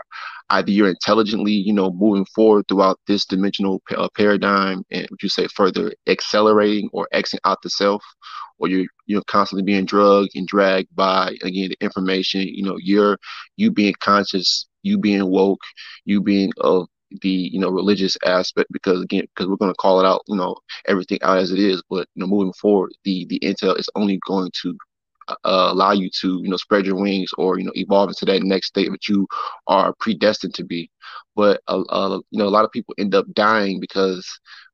either you're intelligently, you know, moving forward throughout this dimensional uh, paradigm and would you say further accelerating or exiting out the self, or you're, you know, constantly being drugged and dragged by, again, the information, you know, you're, you being conscious, you being woke, you being of the you know religious aspect because again because we're going to call it out you know everything out as it is but you know moving forward the the intel is only going to uh, allow you to you know spread your wings or you know evolve into that next state that you are predestined to be. But uh, uh, you know a lot of people end up dying because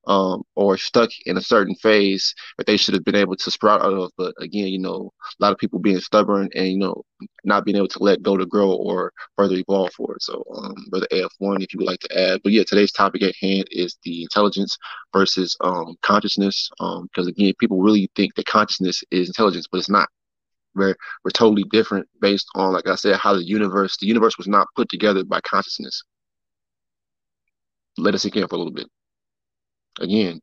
um, or stuck in a certain phase that they should have been able to sprout out of. But again you know a lot of people being stubborn and you know not being able to let go to grow or further evolve for it. So um, brother af1 if you would like to add. But yeah today's topic at hand is the intelligence versus um, consciousness. Because um, again people really think that consciousness is intelligence but it's not we're we're totally different based on, like I said, how the universe the universe was not put together by consciousness. Let us sink in for a little bit. Again,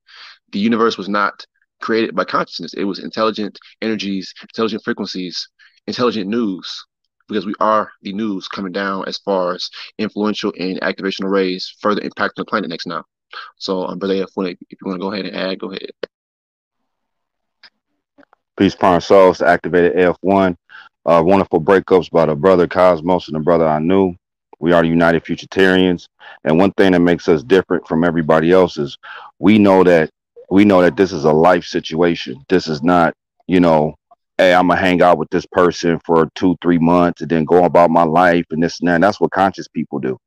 the universe was not created by consciousness. It was intelligent energies, intelligent frequencies, intelligent news, because we are the news coming down as far as influential and activational rays further impacting the planet next now. So, um, Brother F, if you want to go ahead and add, go ahead. Peace, Prime Souls, activated AF1. Uh, wonderful breakups by the brother Cosmos and the brother Anu. We are the United Futuritarians. And one thing that makes us different from everybody else is we know that we know that this is a life situation. This is not, you know, hey, I'm gonna hang out with this person for two, three months and then go about my life and this and that. And that's what conscious people do.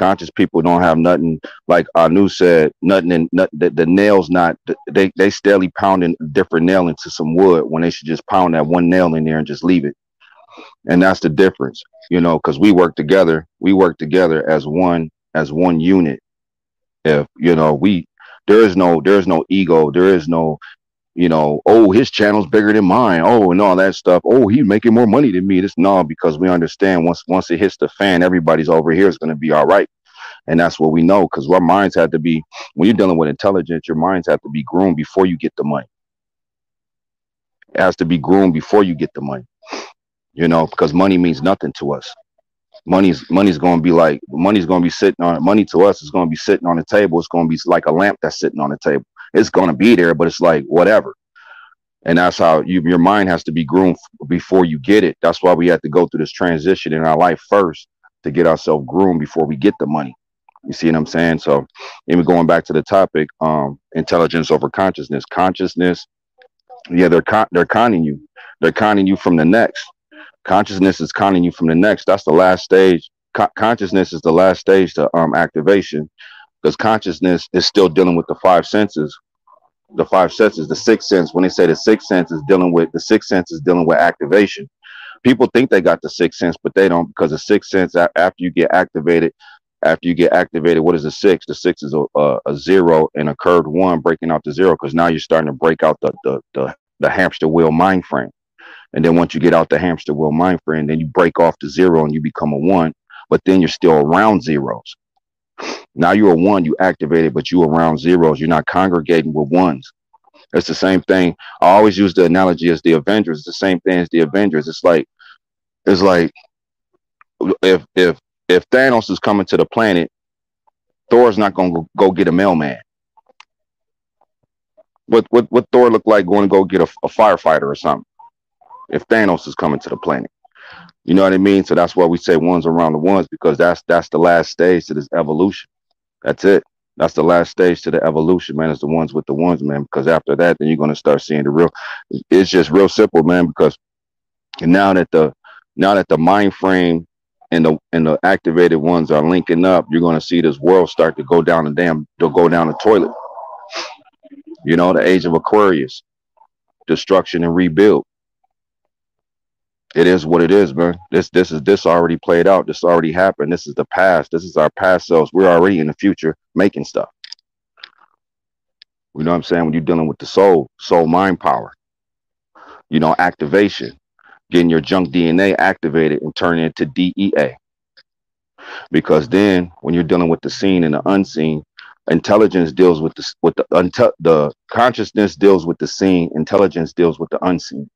Conscious people don't have nothing like Anu said, nothing in not, the, the nails not they they steadily pounding different nail into some wood when they should just pound that one nail in there and just leave it. And that's the difference, you know, because we work together, we work together as one as one unit. If you know, we there is no there is no ego, there is no you know, oh, his channel's bigger than mine. Oh, and all that stuff. Oh, he's making more money than me. This no, because we understand once once it hits the fan, everybody's over here is going to be all right. And that's what we know because our minds have to be when you're dealing with intelligence, your minds have to be groomed before you get the money. It has to be groomed before you get the money. You know, because money means nothing to us. Money's money's going to be like money's going to be sitting on money to us is going to be sitting on the table. It's going to be like a lamp that's sitting on the table it's going to be there, but it's like whatever. And that's how you your mind has to be groomed before you get it. That's why we have to go through this transition in our life first to get ourselves groomed before we get the money. You see what I'm saying? So, even going back to the topic, um, intelligence over consciousness. Consciousness, yeah, they're con- they're conning you. They're conning you from the next. Consciousness is conning you from the next. That's the last stage. Co- consciousness is the last stage to um activation, because consciousness is still dealing with the five senses. The five senses, the sixth sense. When they say the sixth sense is dealing with the sixth sense is dealing with activation. People think they got the sixth sense, but they don't because the sixth sense after you get activated, after you get activated, what is the six? The six is a, a, a zero and a curved one breaking out the zero because now you're starting to break out the, the the the hamster wheel mind frame. And then once you get out the hamster wheel mind frame, then you break off the zero and you become a one, but then you're still around zeros. Now you're a one, you activated, but you around zeros. You're not congregating with ones. It's the same thing. I always use the analogy as the Avengers. It's the same thing as the Avengers. It's like it's like if if if Thanos is coming to the planet, Thor's not gonna go, go get a mailman. What what what Thor look like going to go get a, a firefighter or something? If Thanos is coming to the planet, you know what I mean. So that's why we say ones around the ones because that's that's the last stage to this evolution. That's it. That's the last stage to the evolution, man. Is the ones with the ones, man. Because after that, then you're gonna start seeing the real. It's just real simple, man. Because now that the now that the mind frame and the and the activated ones are linking up, you're gonna see this world start to go down the damn. They'll go down the toilet. You know, the age of Aquarius, destruction and rebuild. It is what it is, man. This this is this already played out. This already happened. This is the past. This is our past selves. We're already in the future making stuff. You know what I'm saying? When you're dealing with the soul, soul mind power, you know, activation, getting your junk DNA activated and turn into DEA. Because then when you're dealing with the seen and the unseen, intelligence deals with the with the the consciousness deals with the seen, intelligence deals with the unseen.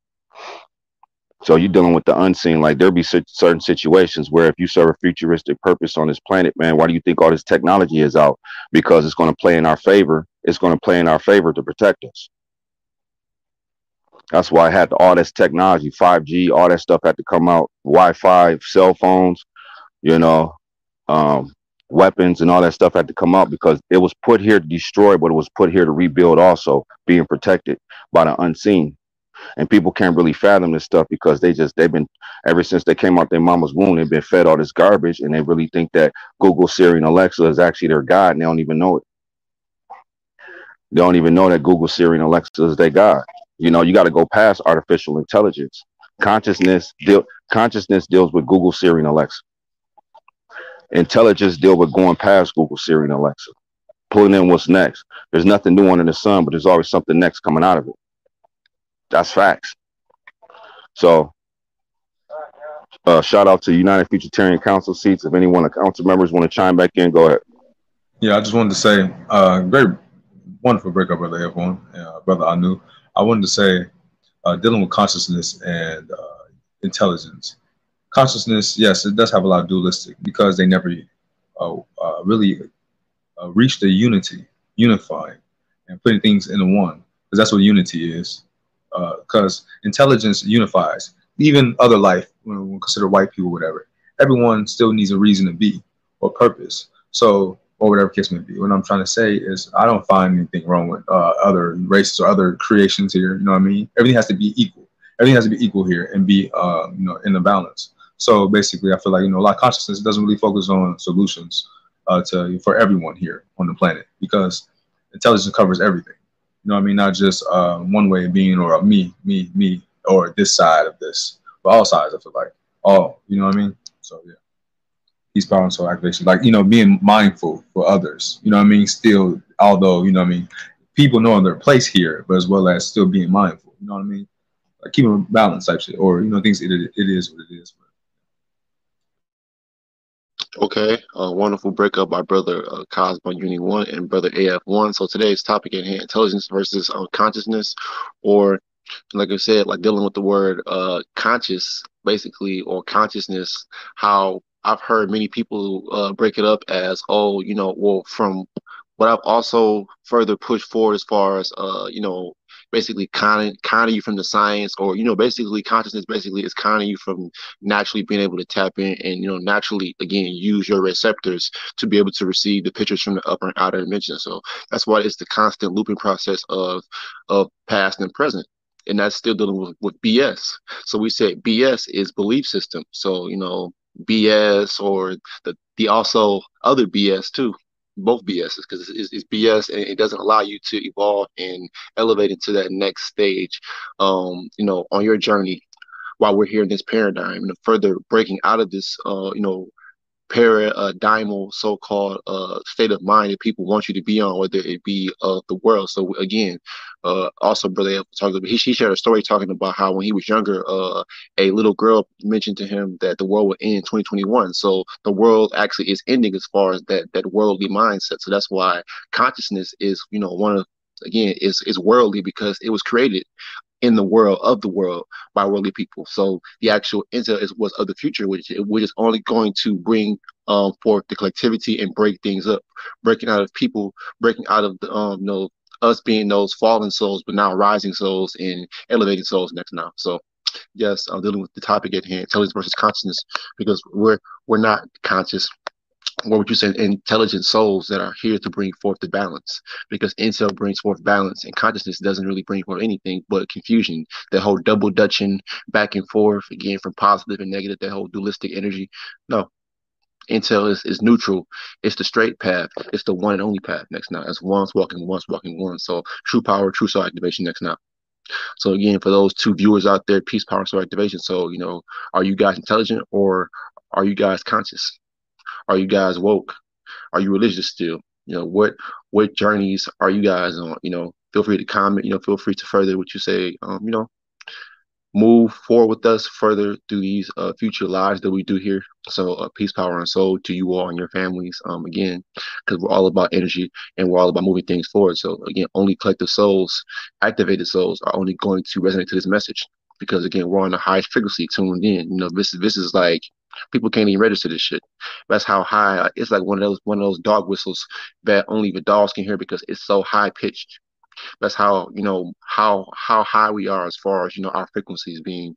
So you're dealing with the unseen. Like there'll be certain situations where if you serve a futuristic purpose on this planet, man, why do you think all this technology is out? Because it's going to play in our favor. It's going to play in our favor to protect us. That's why I had all this technology, 5G, all that stuff had to come out, Wi-Fi, cell phones, you know, um, weapons and all that stuff had to come out because it was put here to destroy, but it was put here to rebuild also, being protected by the unseen. And people can't really fathom this stuff because they just they've been ever since they came out their mama's womb, they've been fed all this garbage and they really think that Google, Siri, and Alexa is actually their God and they don't even know it. They don't even know that Google, Siri, and Alexa is their God. You know, you got to go past artificial intelligence. Consciousness deal consciousness deals with Google, Siri, and Alexa. Intelligence deal with going past Google, Siri, and Alexa, pulling in what's next. There's nothing new under the sun, but there's always something next coming out of it. That's facts. So, uh, shout out to United Futuritarian Council seats. If anyone, the council members, want to chime back in, go ahead. Yeah, I just wanted to say, uh, great, wonderful breakup, brother F1, uh, brother Anu. I wanted to say, uh, dealing with consciousness and uh, intelligence. Consciousness, yes, it does have a lot of dualistic because they never uh, uh, really uh, reach the unity, unifying, and putting things into one, because that's what unity is. Because intelligence unifies, even other life, when we consider white people, whatever. Everyone still needs a reason to be or purpose. So or whatever case may be. What I'm trying to say is I don't find anything wrong with uh, other races or other creations here. You know what I mean? Everything has to be equal. Everything has to be equal here and be uh, you know in the balance. So basically, I feel like you know a lot of consciousness doesn't really focus on solutions uh, to for everyone here on the planet because intelligence covers everything. You know what I mean? Not just uh, one way of being or me, me, me, or this side of this, but all sides. I feel like all. You know what I mean? So yeah peace, power, and soul activation. Like, you know, being mindful for others. You know what I mean? Still, although, you know what I mean, people knowing their place here, but as well as still being mindful. You know what I mean? Like keeping a balance shit. Or, you know, things it, it is what it is. Okay, uh, wonderful breakup by brother uh, Cosmo Uni One and brother AF One. So today's topic at hand: intelligence versus uh, consciousness, or like I said, like dealing with the word uh, conscious, basically, or consciousness. How I've heard many people uh, break it up as, oh, you know, well, from what I've also further pushed forward as far as, uh, you know, basically conning conning you from the science, or you know, basically consciousness basically is conning you from naturally being able to tap in and you know naturally again use your receptors to be able to receive the pictures from the upper and outer dimension. So that's why it's the constant looping process of of past and present and that's still dealing with, with BS. So we said BS is belief system. So you know BS or the the also other BS too, both BSs because it's, it's, BS and it doesn't allow you to evolve and elevate into that next stage. Um, you know, on your journey while we're here in this paradigm and further breaking out of this, uh, you know, paradigmal so-called uh, state of mind that people want you to be on, whether it be of the world. So again, uh, also brother talked he, he shared a story talking about how when he was younger, uh, a little girl mentioned to him that the world would end in 2021. So the world actually is ending as far as that that worldly mindset. So that's why consciousness is you know one of again is is worldly because it was created in the world of the world by worldly people. So the actual intel is was of the future, which which is only going to bring um forth the collectivity and break things up, breaking out of people, breaking out of the um you know us being those fallen souls, but now rising souls and elevating souls next now. So yes, I'm dealing with the topic at hand, intelligence versus consciousness, because we're we're not conscious what would you say, intelligent souls that are here to bring forth the balance. Because intel brings forth balance, and consciousness doesn't really bring forth anything but confusion. That whole double dutching back and forth, again, from positive and negative, that whole dualistic energy. No. Intel is, is neutral. It's the straight path. It's the one and only path next now. It's once walking, once walking, one. So true power, true soul activation next now. So again, for those two viewers out there, peace, power, soul activation. So, you know, are you guys intelligent or are you guys conscious? Are you guys woke? Are you religious still? You know, what what journeys are you guys on? You know, feel free to comment. You know, feel free to further what you say. Um, you know, move forward with us further through these uh, future lives that we do here. So, uh, peace, power, and soul to you all and your families. Um, again, because we're all about energy and we're all about moving things forward. So, again, only collective souls, activated souls, are only going to resonate to this message. Because again, we're on the highest frequency tuned in. You know, this this is like People can't even register this shit. That's how high. It's like one of those one of those dog whistles that only the dogs can hear because it's so high pitched. That's how you know how how high we are as far as you know our frequencies being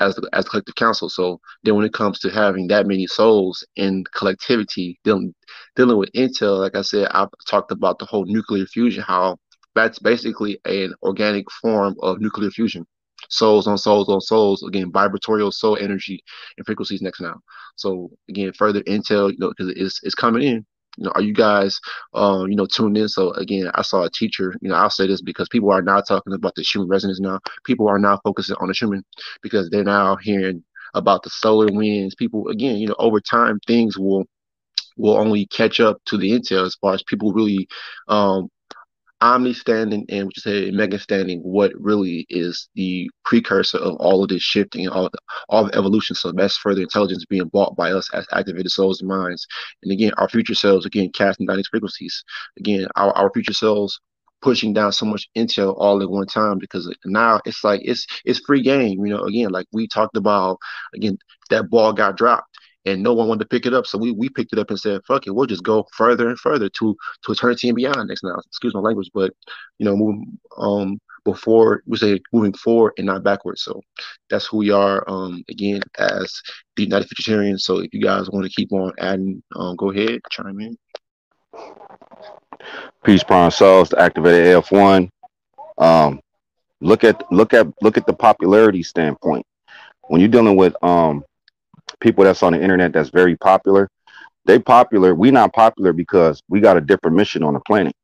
as the, as collective council. So then when it comes to having that many souls in collectivity dealing dealing with intel, like I said, I've talked about the whole nuclear fusion, how that's basically an organic form of nuclear fusion souls on souls on souls. Again, vibratorial soul energy and frequencies next now. So again, further intel, you know, because it's it's coming in. You know, are you guys, um, you know, tuned in? So again, I saw a teacher. You know, I'll say this because people are now talking about the Schumann resonance now. People are now focusing on the Schumann because they're now hearing about the solar winds. People again, you know, over time things will will only catch up to the intel as far as people really um, Omni standing and what you say Mega standing, what really is the precursor of all of this shifting and all the, all the evolution. So that's further intelligence being bought by us as activated souls and minds. And again, our future selves again casting down these frequencies. Again, our, our future selves pushing down so much intel all at one time because now it's like it's it's free game. You know, again, like we talked about again, that ball got dropped and no one wanted to pick it up. So we we picked it up and said, "Fuck it, we'll just go further and further to to eternity and beyond." Next now, excuse my language, but you know, moving um before we say moving forward and not backwards. So that's who we are. Um, again, as the United Futuritarians. So if you guys want to keep on adding, um, go ahead, chime in. Peace, Prime Souls, to activate AF1. Um, look at look at look at the popularity standpoint. When you're dealing with um people that's on the internet that's very popular, they popular. We not popular because we got a different mission on the planet.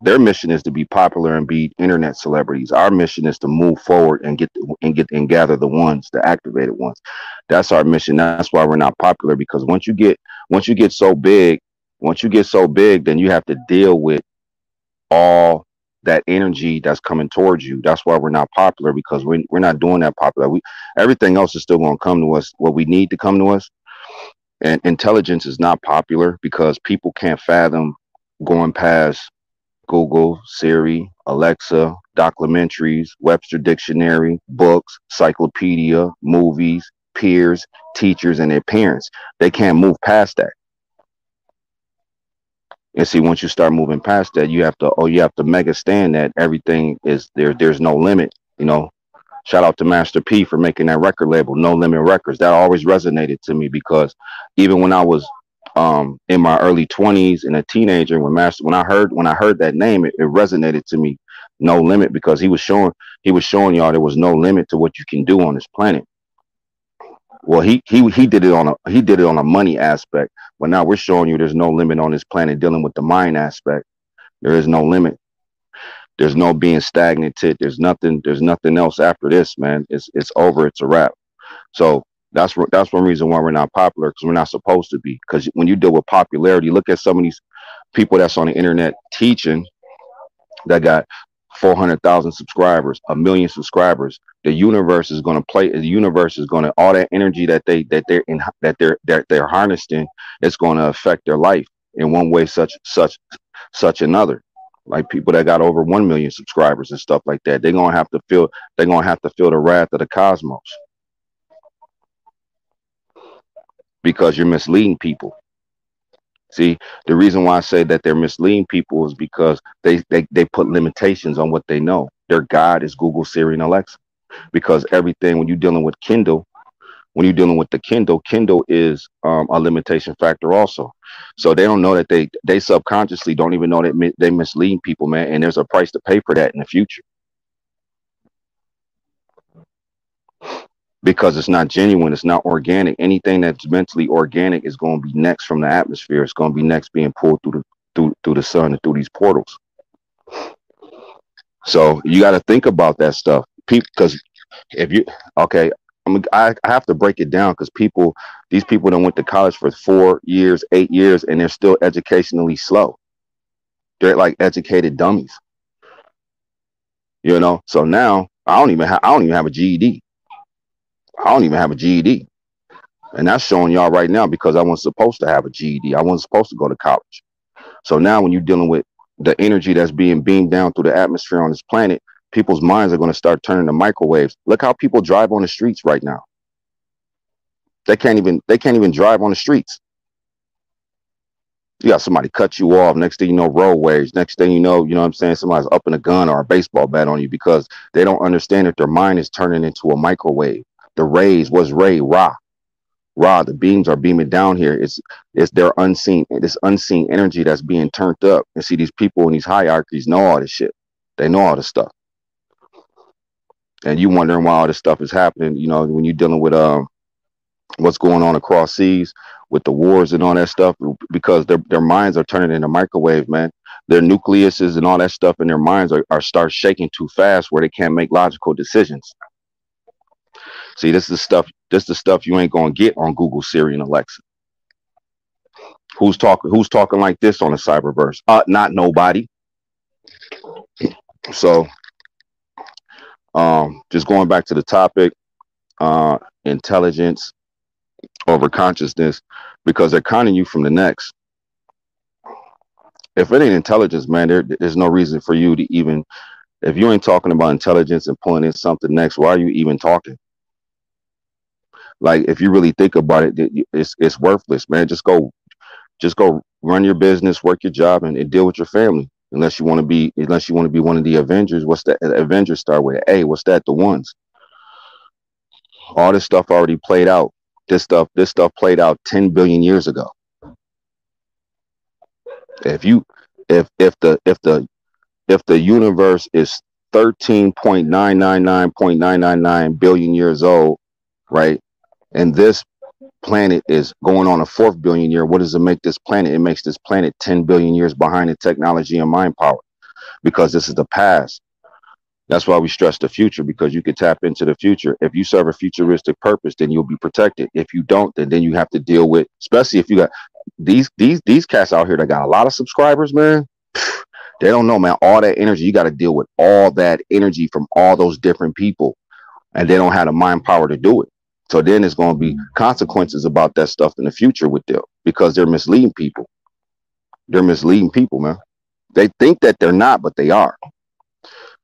Their mission is to be popular and be internet celebrities. Our mission is to move forward and get and get and gather the ones, the activated ones. That's our mission. That's why we're not popular because once you get once you get so big, once you get so big, then you have to deal with all that energy that's coming towards you. That's why we're not popular because we're, we're not doing that popular. We everything else is still going to come to us. What we need to come to us, and intelligence is not popular because people can't fathom going past Google, Siri, Alexa, documentaries, Webster Dictionary, books, cyclopedia, movies, peers, teachers, and their parents. They can't move past that And see, once you start moving past that, you have to oh, you have to mega stand that everything is there. There's no limit. You know, shout out to Master P for making that record label, No Limit Records. That always resonated to me because even when I was um in my early 20s and a teenager, when Master when I heard when I heard that name, it, it resonated to me, No Limit, because he was showing he was showing y'all there was no limit to what you can do on this planet. Well, he he he did it on a he did it on a money aspect, but now we're showing you there's no limit on this planet dealing with the mind aspect. There is no limit. There's no being stagnated. There's nothing. There's nothing else after this, man. It's it's over. It's a wrap. So that's that's one reason why we're not popular because we're not supposed to be. Because when you deal with popularity, look at some of these people that's on the internet teaching that got 400,000 subscribers, a million subscribers. The universe is going to play. The universe is going to all that energy that they that they're in that they're that they're harnessing. It's going to affect their life in one way, such such such another. Like people that got over one million subscribers and stuff like that, they're gonna have to feel they're gonna have to feel the wrath of the cosmos because you're misleading people. See, the reason why I say that they're misleading people is because they, they they put limitations on what they know. Their God is Google, Siri, and Alexa. Because everything when you're dealing with Kindle, when you're dealing with the Kindle, Kindle is um, a limitation factor also. So they don't know that they they subconsciously don't even know that mi- they mislead people, man. And there's a price to pay for that in the future because it's not genuine, it's not organic. Anything that's mentally organic is going to be next from the atmosphere. It's going to be next being pulled through the through through the sun and through these portals. So you got to think about that stuff, people. Because if you okay, I, I have to break it down because people, these people that went to college for four years, eight years, and they're still educationally slow. They're like educated dummies. You know. So now I don't even have I don't even have a GED. I don't even have a GED. And that's showing y'all right now because I wasn't supposed to have a GED. I wasn't supposed to go to college. So now when you're dealing with the energy that's being beamed down through the atmosphere on this planet, people's minds are going to start turning to microwaves. Look how people drive on the streets right now. They can't even they can't even drive on the streets. You got somebody cut you off. Next thing you know, roadways. Next thing you know, you know what I'm saying, somebody's up in a gun or a baseball bat on you because they don't understand that their mind is turning into a microwave. The rays was ray ra. Ra, the beams are beaming down here. It's it's their unseen, this unseen energy that's being turned up. And see, these people in these hierarchies know all this shit. They know all this stuff. And you wondering why all this stuff is happening, you know, when you're dealing with um what's going on across seas with the wars and all that stuff, because their their minds are turning into microwave, man. Their nucleuses and all that stuff in their minds are, are start shaking too fast where they can't make logical decisions. See, this is stuff. This is the stuff you ain't gonna get on Google, Siri, and Alexa. Who's talking? Who's talking like this on the cyberverse? Uh, not nobody. So, um, just going back to the topic, uh, intelligence over consciousness, because they're conning you from the next. If it ain't intelligence, man, there, there's no reason for you to even. If you ain't talking about intelligence and pulling in something next, why are you even talking? like if you really think about it it- it's it's worthless man just go just go run your business work your job and, and deal with your family unless you want to be unless you want to be one of the avengers what's that avengers start with a? What's that the ones? All this stuff already played out. This stuff this stuff played out 10 billion years ago. If you if if the if the if the universe is 13.999.999 billion years old right and this planet is going on a fourth billion year what does it make this planet? It makes this planet 10 billion years behind in technology and mind power because this is the past. That's why we stress the future because you can tap into the future. If you serve a futuristic purpose then you'll be protected. If you don't then, then you have to deal with especially if you got these these these cats out here that got a lot of subscribers man *sighs* they don't know man all that energy. You got to deal with all that energy from all those different people and they don't have the mind power to do it so then it's going to be consequences about that stuff in the future with them because they're misleading people. They're misleading people, man. They think that they're not, but they are.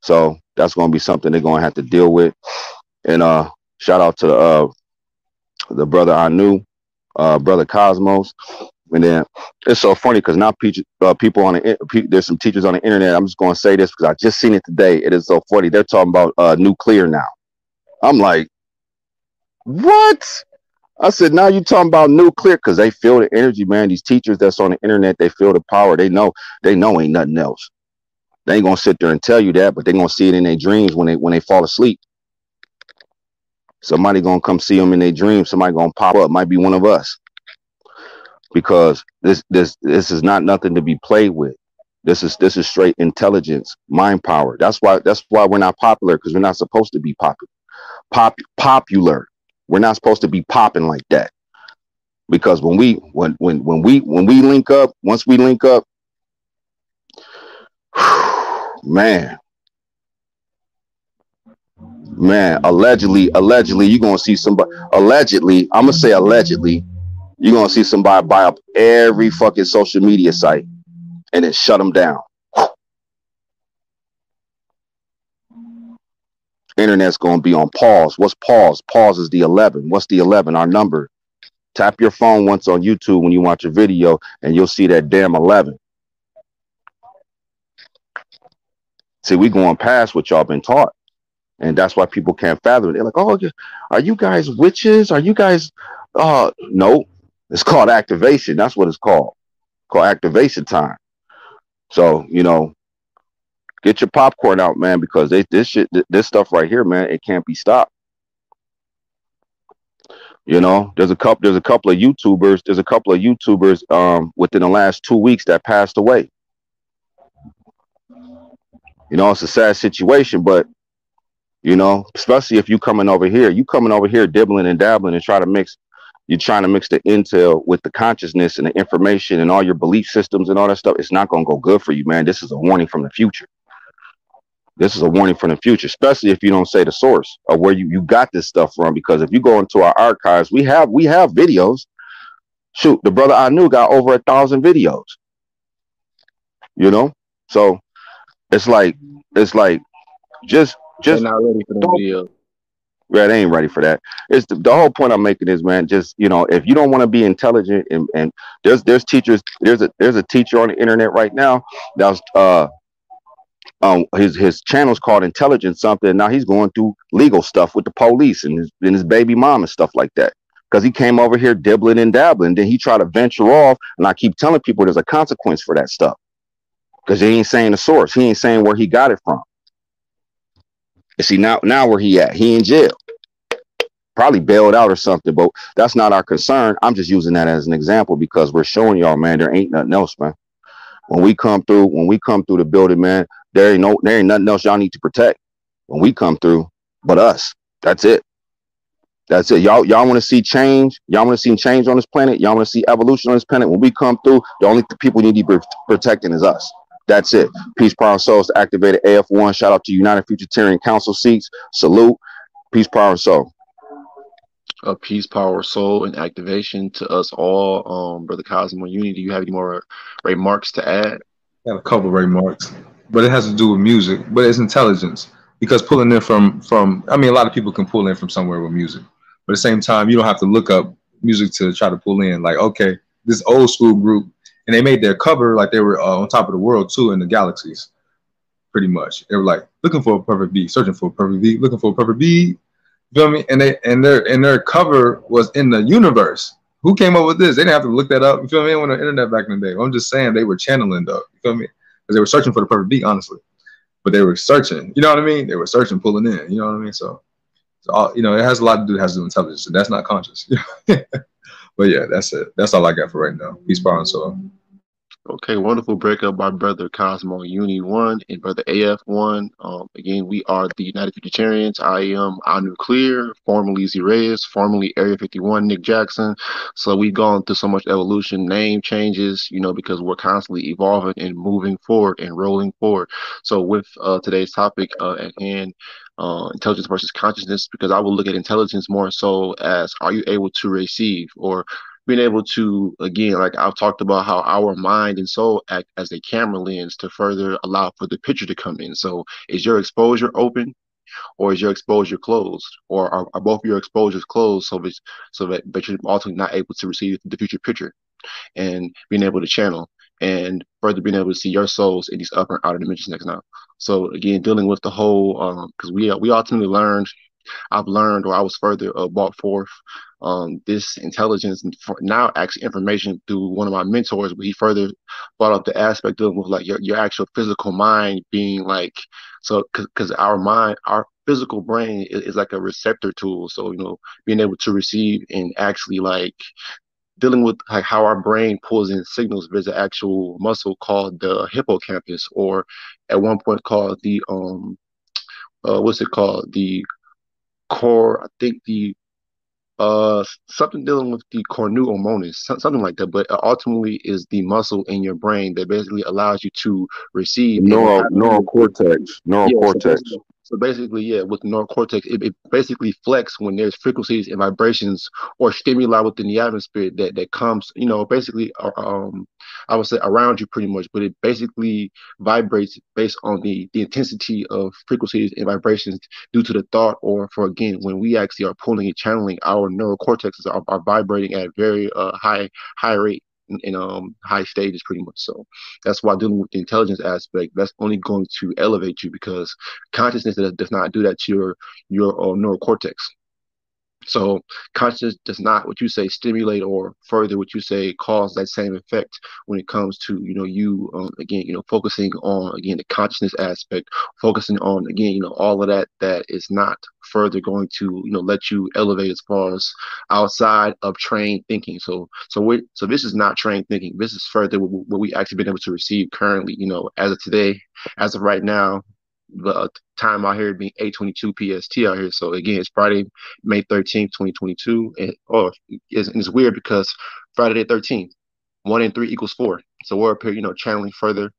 So that's going to be something they're going to have to deal with. And uh, shout out to the uh, the brother Anu, uh, brother Cosmos. And then it's so funny because now uh, people on the pe- there's some teachers on the internet. I'm just going to say this because I just seen it today. It is so funny. They're talking about uh, nuclear now. I'm like, what? I said, now you talking about nuclear because they feel the energy, man. These teachers that's on the internet, they feel the power. They know, they know ain't nothing else. They ain't gonna sit there and tell you that, but they gonna see it in their dreams when they when they fall asleep. Somebody gonna come see them in their dreams. Somebody gonna pop up. Might be one of us. Because this this this is not nothing to be played with. This is this is straight intelligence, mind power. That's why that's why we're not popular because we're not supposed to be popular. Pop popular. We're not supposed to be popping like that. Because when we when when when we when we link up, once we link up, *sighs* man, man, allegedly, allegedly, you're gonna see somebody. Allegedly, I'm gonna say allegedly, you're gonna see somebody buy up every fucking social media site and then shut them down. Internet's gonna be on pause. What's pause? Pause is the 11. What's the 11? Our number. Tap your phone once on YouTube when you watch a video, and you'll see that damn 11. See, we going past what y'all been taught. And that's why people can't fathom it. They're like, oh, are you guys witches? Are you guys uh no. It's called activation. That's what it's called. called activation time. So, you know, get your popcorn out, man, because they this shit this stuff right here, man, it can't be stopped. You know, there's a couple there's a couple of YouTubers, there's a couple of YouTubers um within the last two weeks that passed away. You know, it's a sad situation, but you know, especially if you coming over here, you coming over here dibbling and dabbling and try to mix, you're trying to mix the intel with the consciousness and the information and all your belief systems and all that stuff. It's not gonna go good for you, man. This is a warning from the future. This is a warning from the future, especially if you don't say the source of where you, you got this stuff from. Because if you go into our archives, we have we have videos. Shoot, the brother Anu got over a thousand videos. You know, so it's like it's like just just They're not ready for the video. Yeah, they ain't ready for that. It's the, the whole point I'm making is, man, just you know, if you don't want to be intelligent and, and there's there's teachers, there's a there's a teacher on the internet right now that's uh um his his channel's called intelligence something. Now he's going through legal stuff with the police and his and his baby mom and stuff like that. Because he came over here dibbling and dabbling. Then he tried to venture off, and I keep telling people there's a consequence for that stuff. Because he ain't saying the source. He ain't saying where he got it from. And see now now where he at? He in jail. Probably bailed out or something, but that's not our concern. I'm just using that as an example because we're showing y'all, man, there ain't nothing else, man. When we come through, when we come through the building, man, there ain't no there ain't nothing else y'all need to protect when we come through, but us. That's it. That's it. Y'all, y'all want to see change. Y'all want to see change on this planet. Y'all want to see evolution on this planet. When we come through, the only people you need to be protecting is us. That's it. Peace, power, and souls to activate AF1. Shout out to United Futuritarian Council seats. Salute. Peace, power, and soul. Uh, peace, power, soul, and activation to us all. Um, Brother Cosmo Unity, do you have any more remarks to add? I have a couple of remarks, but it has to do with music, but it's intelligence. Because pulling in from from I mean a lot of people can pull in from somewhere with music. But at the same time, you don't have to look up music to try to pull in. Like, okay, this old school group, and they made their cover like they were uh, on top of the world too in the galaxies, pretty much. They were like looking for a perfect beat, searching for a perfect beat, looking for a perfect beat. You feel me? And they and their and their cover was in the universe. Who came up with this? They didn't have to look that up. You feel me? On the internet back in the day. I'm just saying they were channeling though. You feel me? Because they were searching for the perfect beat, honestly. But they were searching. You know what I mean? They were searching, pulling in. You know what I mean? So so all, you know, it has a lot to do. It has to do with intelligence, and that's not conscious. *laughs* but yeah, that's it. That's all I got for right now. Peace, power, and soul. Okay, wonderful breakup by brother Cosmo Uni One and brother AF One. Um, again, we are the United Futuritarians. I am Anu Clear, formerly Z Reyes, formerly Area 51 Nick Jackson. So we've gone through so much evolution, name changes, you know, because we're constantly evolving and moving forward and rolling forward. So with uh, today's topic uh, at hand, uh, intelligence versus consciousness, because I will look at intelligence more so as are you able to receive or being able to again like i've talked about how our mind and soul act as a camera lens to further allow for the picture to come in so is your exposure open or is your exposure closed or are, are both your exposures closed so that so that but you're ultimately not able to receive the future picture and being able to channel and further being able to see your souls in these upper and outer dimensions next now. So again, dealing with the whole because um, we we ultimately learned I've learned or I was further uh, brought forth um, this intelligence and now actually information through one of my mentors, but he further brought up the aspect of like your, your actual physical mind being like, so because our mind, our physical brain is, is, like a receptor tool. So, you know, being able to receive and actually like dealing with like how our brain pulls in signals. There's an actual muscle called the hippocampus, or at one point called the um, uh, what's it called? The core. I think the uh something dealing with the cornu something like that. But ultimately, is the muscle in your brain that basically allows you to receive neural neural cortex, neural Yeah, cortex. basically, so basically, yeah, with the neural cortex, it, it basically flex when there's frequencies and vibrations or stimuli within the atmosphere that that comes, you know, basically, uh, um, I would say around you pretty much, but it basically vibrates based on the the intensity of frequencies and vibrations due to the thought or for again when we actually are pulling and channeling our neural cortexes are, are vibrating at a very uh, high high rate in, um high stages pretty much. So that's why dealing with the intelligence aspect that's only going to elevate you because consciousness does, does not do that to your your uh, neural cortex so consciousness does not what you say stimulate or further what you say cause that same effect when it comes to you know you um, again you know focusing on again the consciousness aspect focusing on again you know all of that that is not further going to you know let you elevate as far as outside of trained thinking. So so we so this is not trained thinking. This is further what, what we actually been able to receive currently you know as of today as of right now the time out here being 8:22 PST out here. So again, it's Friday, May 13th, 2022, and oh, it's, it's weird because Friday the 13th, one and three equals four. So we're up here, you know, channeling further,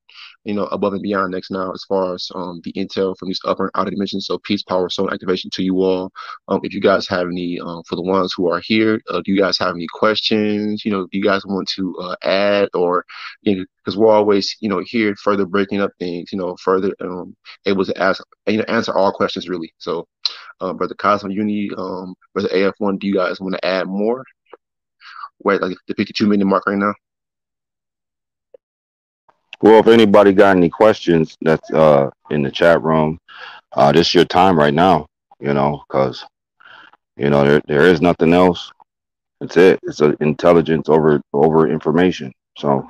you know, above and beyond next now as far as um the intel from these upper and outer dimensions. So peace, power, soul activation to you all. Um, if you guys have any, um, for the ones who are here, uh, do you guys have any questions? You know, do you guys want to uh, add or, you know, because we're always, you know, here further breaking up things, you know, further um able to ask, you know, answer all questions really. So, um, brother Cosmo Uni, um, brother AF1, do you guys want to add more? We're at like the 52 minute mark right now. Well, if anybody got any questions that's uh in the chat room, uh this your time right now, you know, because you know there there is nothing else. That's it. It's a intelligence over over information. So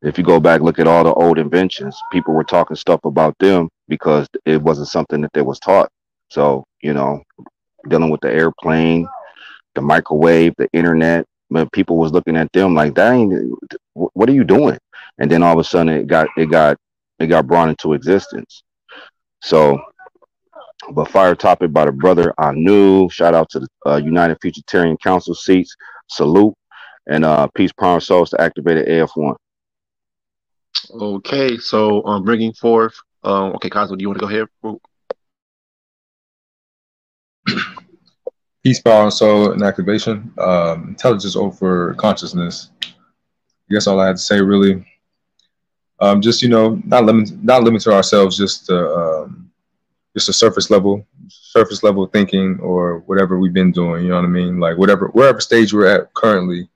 if you go back look at all the old inventions, people were talking stuff about them because it wasn't something that they was taught. So, you know, dealing with the airplane, the microwave, the internet, but people was looking at them like that ain't what are you doing? And then all of a sudden it got it got it got brought into existence. So but fire topic by the brother Anu. Shout out to the uh, United Futuritarian Council seats. Salute and uh, peace, power, souls to activated AF1. Okay, so um, bringing forth. Um, okay, Cosmo, do you want to go ahead? *clears throat* Peace, power, and soul, and activation. Um, intelligence over consciousness. I guess all I had to say really. Um, just you know, not limit, not limit to ourselves, just to, um, just a surface level, surface level thinking or whatever we've been doing. You know what I mean? Like whatever, wherever stage we're at currently,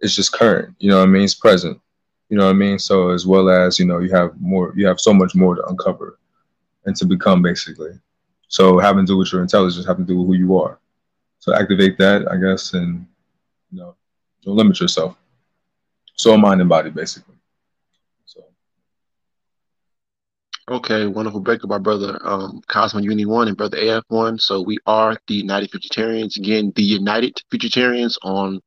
it's just current. You know what I mean? It's present. You know what I mean? So as well as you know, you have more, you have so much more to uncover and to become, basically. So having to do with your intelligence, having to do with who you are. So activate that, I guess, and you know, don't limit yourself. Soul, mind, and body, basically. Okay, wonderful breakup by brother um, Cosmo Uni One and brother AF One. So we are the United Futuritarians. Again, the United Futuritarians on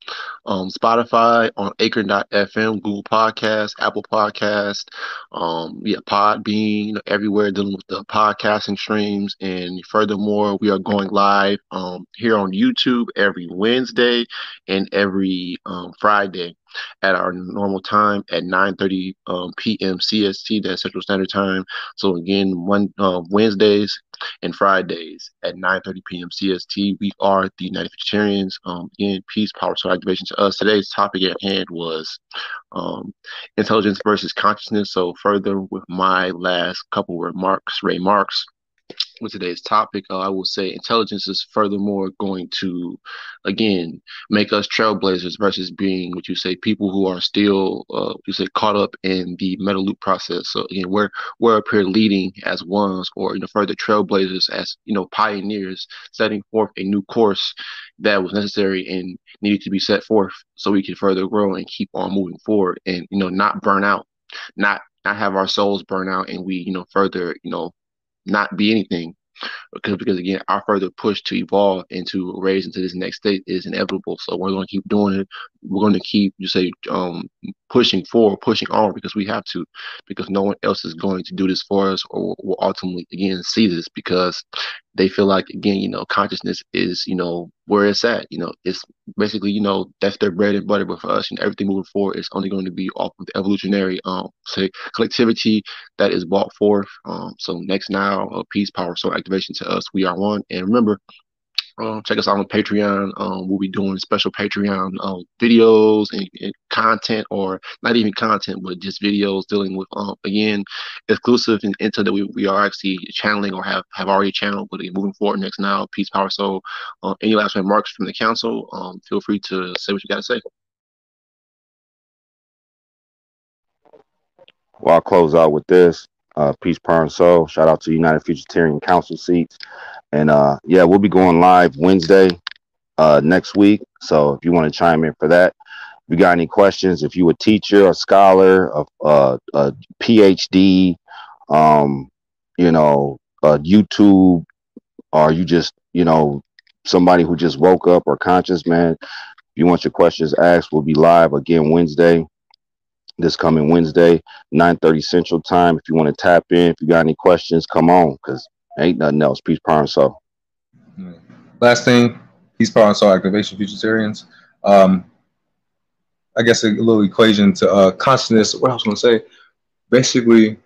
um, Spotify, on Anchor.fm, Google Podcast, Apple Podcast, um, yeah, Podbean, everywhere dealing with the podcasting streams. And furthermore, we are going live um, here on YouTube every Wednesday and every um, Friday at our normal time at 9:30 um, p.m. CST, that's Central Standard Time. So again, one uh, Wednesdays and Fridays at 9:30 p.m. CST. We are the United Futuritarians. Um, again, peace, power, soul activation to us. Today's topic at hand was um, intelligence versus consciousness. So further with my last couple remarks, remarks with today's topic, uh, I will say intelligence is furthermore going to, again, make us trailblazers versus being what you say people who are still, uh, you say, caught up in the metal loop process. So again, we're we're up here leading as ones, or you know, further trailblazers as you know, pioneers, setting forth a new course that was necessary and needed to be set forth so we can further grow and keep on moving forward, and you know, not burn out, not not have our souls burn out, and we you know further you know not be anything because because again our further push to evolve and to raise into this next state is inevitable. So we're going to keep doing it we're going to keep you say um pushing forward pushing on because we have to because no one else is going to do this for us or will ultimately again see this because they feel like again you know consciousness is you know where it's at you know it's basically you know that's their bread and butter but for us and everything moving forward is only going to be off of the evolutionary um say collectivity that is brought forth um so next now uh, peace power soul activation to us we are one and remember um, check us out on Patreon. Um, we'll be doing special Patreon um, videos and, and, content, or not even content, but just videos dealing with um, again exclusive and intel that we, we are actually channeling or have, have already channeled. But moving forward next now, peace, power, soul. Uh, any last remarks from the council? Um, feel free to say what you got to say. Well, I'll close out with this. Uh, peace, power, and soul. Shout out to United Futuritarian Council seats. And uh, yeah, we'll be going live Wednesday uh, next week. So if you want to chime in for that, if you got any questions, if you a teacher, a scholar, a, a, a PhD, um, you know, YouTube, or you just, you know, somebody who just woke up or conscious, man, if you want your questions asked, we'll be live again Wednesday this coming Wednesday, 9:30 Central Time. If you want to tap in, if you got any questions, come on, because ain't nothing else. Peace, power, and soul. Last thing, peace, power, and soul activation, futuritarians. Um, I guess a little equation to uh, consciousness. What I was going to say, basically,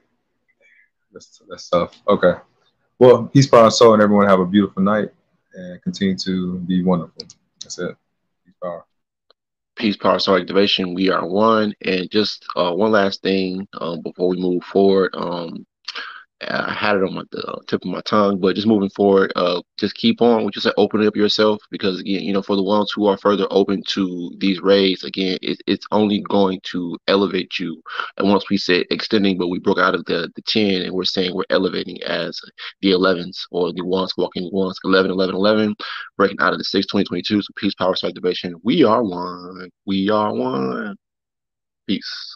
that's, that's tough. Okay. Well, peace, power, and soul, and everyone have a beautiful night and continue to be wonderful. That's it. Peace, power peace, power, soul activation. We are one. And just uh, one last thing um, before we move forward. Um, I had it on my the tip of my tongue, but just moving forward, uh, just keep on. We just say open up yourself because again, you know, for the ones who are further open to these rays, again, it, it's only going to elevate you. And once we said extending, but we broke out of the the ten, and we're saying we're elevating as the 11s or the ones walking ones 11, 11, 11, breaking out of the six, 20, 22. So peace, power, activation. We are one. We are one. Peace.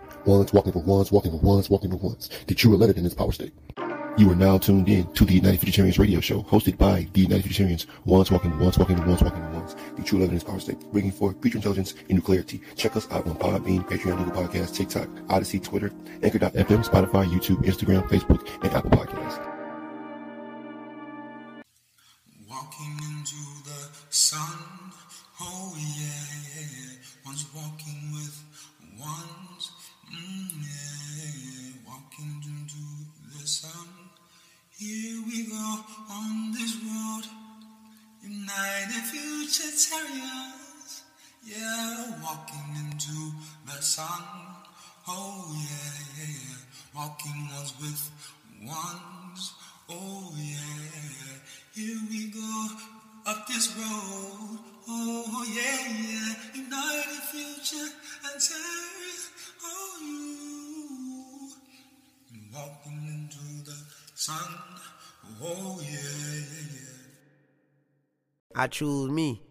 Ones walking for once, walking for once, walking for ones. The true 11 in this power state. You are now tuned in to the United Futuritarians radio show, hosted by the United Futuritarians. Once walking ones, walking ones, walking ones. The true 11 in this power state, bringing forth future intelligence and new clarity. Check us out on Podbean, Patreon, Google Podcasts, TikTok, Odysee, Twitter, Anchor.fm, Spotify, YouTube, Instagram, Facebook, and Apple Podcasts. Walking ones with ones, oh yeah. Here we go up this road. Oh yeah, yeah. United future and you walking into the sun. Oh yeah, yeah, yeah. I choose me.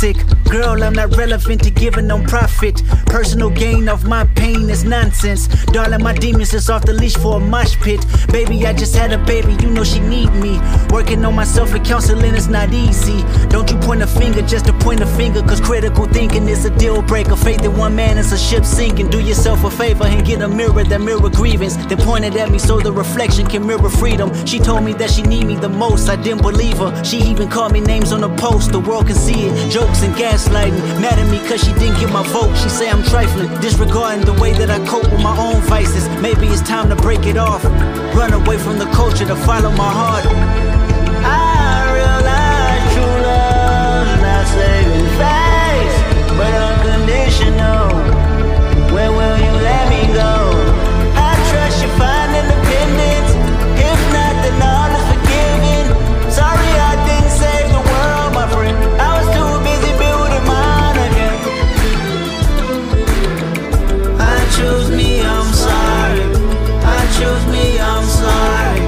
Mexik not relevant to giving no profit. Personal gain of my pain is nonsense. Darling, my demons is off the leash for a mosh pit. Baby, I just had a baby, you know she need me. Working on myself and counseling is not easy. Don't you point a finger just to point a finger, cause critical thinking is a deal breaker. Faith in one man is a ship sinking. Do yourself a favor and get a mirror that mirror grievance. Then point it at me so the reflection can mirror freedom. She told me that she need me the most, I didn't believe her. She even called me names on the post, the world can see it. Jokes and gaslighting. Mad at me cause she didn't get my vote. She say I'm trifling, disregarding the way that I cope with my own vices. Maybe it's time to break it off. Run away from the culture to follow my heart. I realize true love's not saving face, but unconditional. Where will you let me go? Choose me, I'm sorry.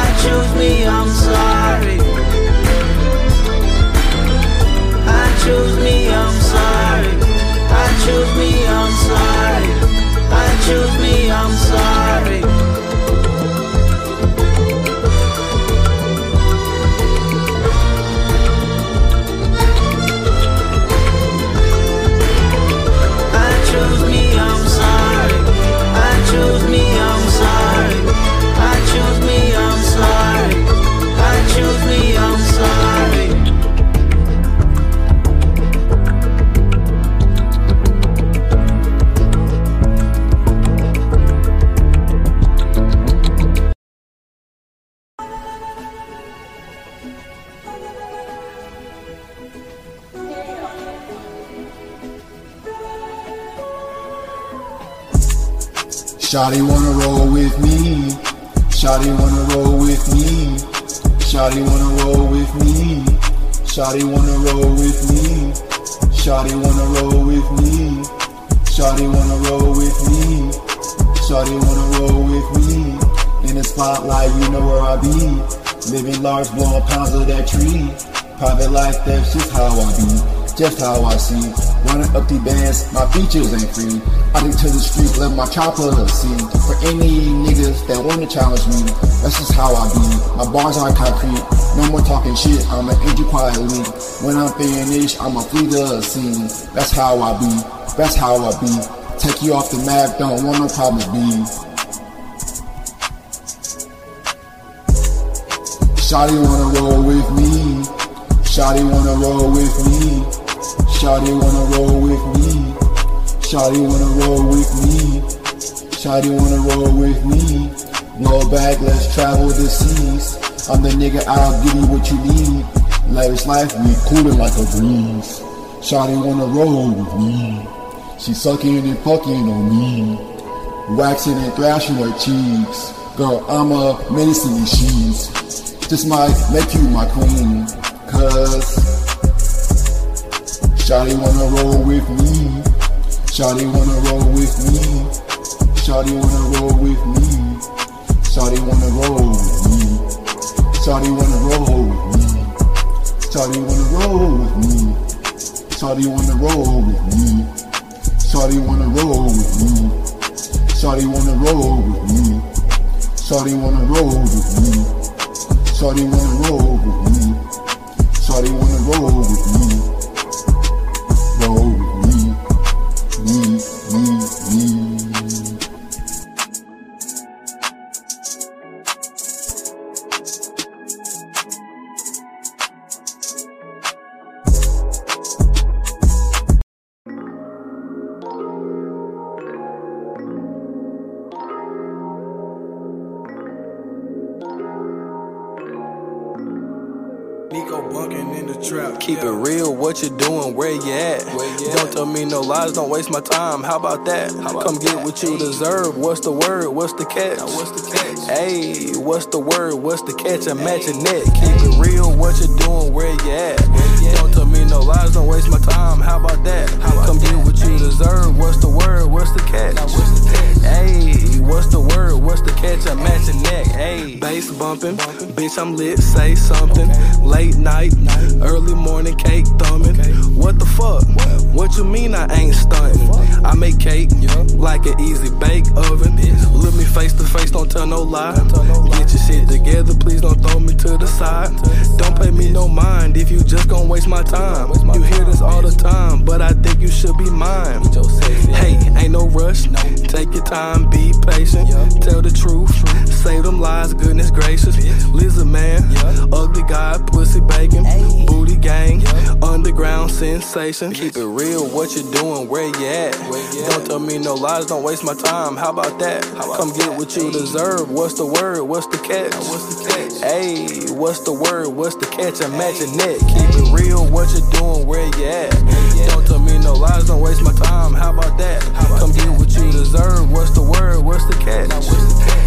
I choose me, I'm sorry. I choose me, I'm sorry. I choose me, I'm sorry. I choose me, I'm sorry. Shawty wanna roll with me. Shawty wanna roll with me. Shawty wanna roll with me. Shawty wanna roll with me. In the spotlight, you know where I be. Living large, blowing pounds of that tree. Private life, that's just how I be. Just how I see. Running up the bands, my features ain't free. I take to the street, let my chopper see. For any niggas that wanna challenge me, that's just how I be. My bars are concrete, no more talking shit, I'ma end you quietly. When I'm finished, I'ma flee the scene. That's how I be, that's how I be. Take you off the map, don't want no problems, be. Shawty wanna roll with me. Shawty wanna roll with me. Shawty wanna roll with me. Shawty wanna roll with me. Shawty wanna roll with me. Blow back, let's travel the seas. I'm the nigga, I'll give you what you need. Lavish life, we coolin' like a breeze. Shawty wanna roll with me. She sucking and fucking on me. Waxing and thrashing her cheeks. Girl, I'm a menace in these. Just might make you my queen. Cause Shawty wanna roll with me. Shawty wanna roll with me. Shawty wanna roll with me. Shawty wanna roll with me. Shawty wanna roll with me. Shawty wanna roll with me. Shawty wanna roll with me. Shawty wanna roll with me. Shawty wanna roll with me. Shawty wanna roll with me. Shawty wanna roll with me. Shawty wanna roll with me. My time. How about that? Come get what you deserve. What's the word? What's the catch? Hey, what's the word? What's the catch? I'm matching net. Keep it real, what you doing, where you at? Don't tell me no lies, don't waste my time. How about that? Come get what you deserve. What's the word? What's the catch? Now what's the catch? Hey, what's the word? What's the catch? I'm matching neck. Hey, bass bumping, bitch, I'm lit. Say something. Late night, early morning cake thumbing. What the fuck? What you mean I ain't stunting? I make cake like an easy bake oven. Look me face to face, don't tell no lie. Get your shit together, please don't throw me to the side. Don't pay me no mind if you just gon' waste my time. You hear this all the time, but I think you should be mine. Hey, ain't no rush. Take your time, be patient. Tell the truth. save them lies, goodness gracious. Lizard man, ugly guy, pussy bacon, booty gang, underground sensation. Keep it real, what you doing, where you at? Don't tell me no lies, don't waste my time. How about that? Come get what you deserve. What's the word? What's the catch? Hey, what's the word? What's the catch? I'm matching. Keep it real, what you doing, where you at? Don't tell me no lies, don't waste my time. How about that? Come get what you deserve. What's the word? What's the catch?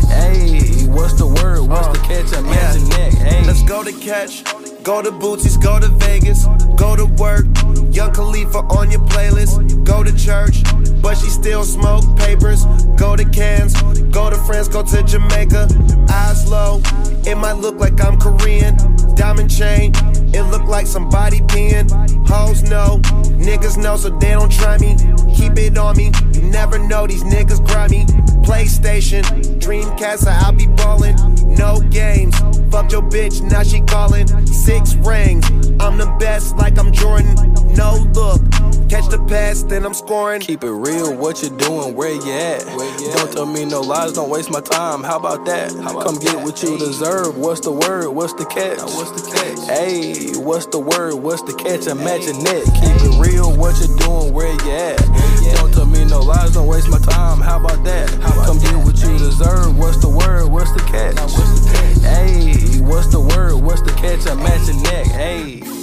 Hey, what's the word? What's the uh, catch? I'm matching neck. Hey. Let's go to catch. Go to Bootsies, go to Vegas, go to work. Young Khalifa on your playlist. Go to church, but she still smoke papers. Go to cans, go to France, go to Jamaica. Eyes low, it might look like I'm Korean. Diamond chain, it look like somebody peeing. Hoes know, niggas know, so they don't try me. Keep it on me, you never know these niggas grimy. PlayStation, Dreamcast, I'll be ballin'. No games, Fuck your bitch, now she callin'. Six rings, I'm the best, like I'm Jordan. No look, catch the pass, then I'm scoring. Keep it real, what you doing, where you at? Don't tell me no lies, don't waste my time. How about that? Come get what you deserve. What's the word? What's the catch? What's the catch? Hey, what's the word? What's the catch? I'm matching net. Keep it real, what you doing, where you at? Don't tell me no lies, don't waste my time. How about that? Come get what you deserve. What's the word? What's the catch? Hey, what's the word? What's the catch? I'm matching neck. Hey.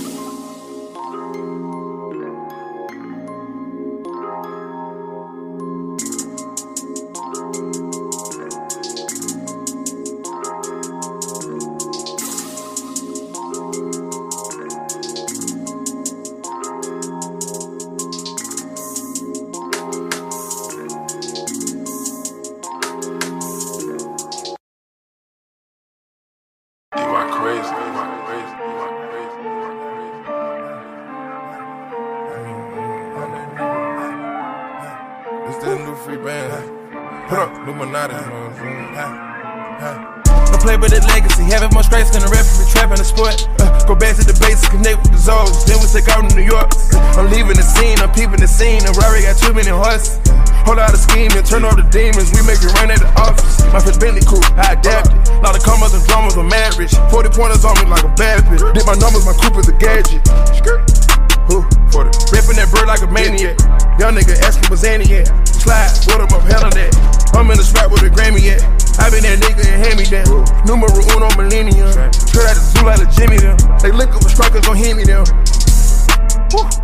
Too many horses. Hold out a scheme and turn off the demons. We make it rain at the office. My first Bentley crew, I adapted. Lot of commas and dramas, mad rich. 40 pointers on me like a bad bitch. Did my numbers, my coupe is a gadget. Who? 40. Ripping that bird like a maniac. Young nigga asking was Annie at. Slide, what up, hell on that. I'm in the spot with a Grammy at. I been that nigga and hand me down. Numero uno millennium. Straight out the zoo like a Jimmy them. They look up with strikers, hit me them.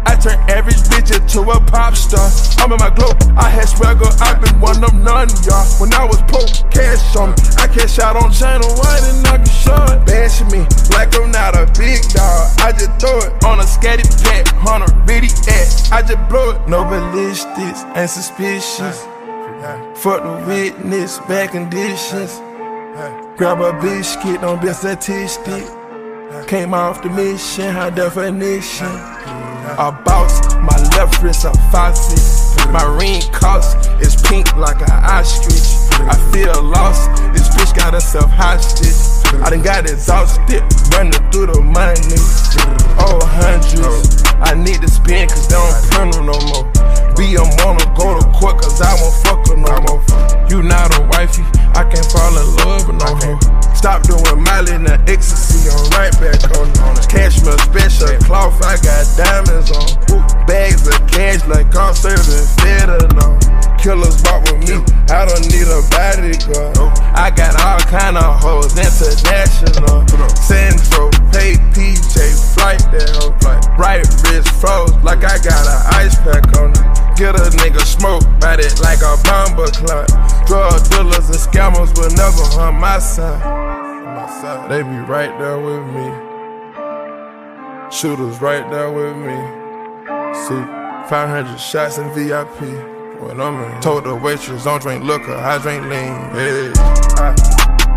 I turn average bitch into a pop star. I'm in my glow. I had swagger. I've been one of none, y'all. When I was poor, cash on me. I cash out on channel white and I can short. Bashing me like I'm not a big dog. I just throw it on a scatty pack. Hunter, bitty ass. I just blow it. No ballistics, ain't suspicious. Fuck the witness, bad conditions. Grab a biscuit, don't be a statistic. Came off the mission, high definition. A boss, my left wrist faucet. My ring cost is pink like an ostrich. I feel lost, this bitch got herself hostage. I done got exhausted, running through the money. Oh, hundreds. I need to spend cause they don't print no more. Be a wanna go to court cause I won't fuck her no more. You not a wifey, I can't fall in love with no hoe. Stop doing and the ecstasy, I'm right back on it. Cashmere special cloth, I got diamonds on. Bags of cash like I'm serving fentanyl. Killers walk with me, I don't need a bodyguard. I got all kind of hoes, international. Sandro, pay PJ, flight that oh, hoe. Right wrist froze like I got an ice pack on it. Get a nigga smoke, bite it like a bomber clock. Drug dealers and scammers will never harm my They be right there with me. Shooters right there with me. See, 500 shots in VIP. When I'm in, told the waitress, don't drink liquor, I drink lean. Hey, I,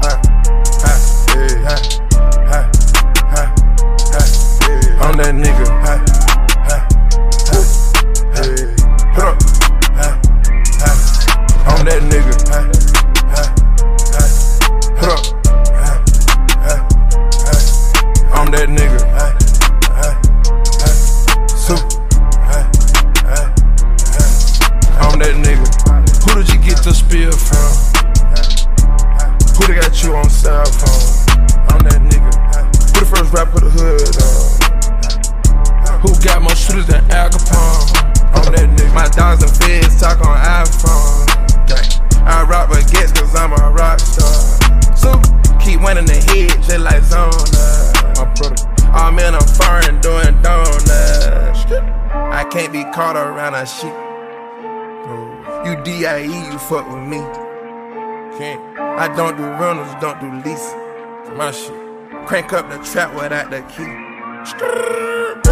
I, I, hey, I, I, I, I, hey. I'm that nigga. I, talk on iPhone. I rock baguettes cause I'm a rock star. So keep winning the head just like Zona. My brother. I'm in a foreign doing donuts. I can't be caught around a sheep. Oh. You DIE, you fuck with me. Can't. I don't do rentals, don't do lease. My shit. Crank up the trap without the key.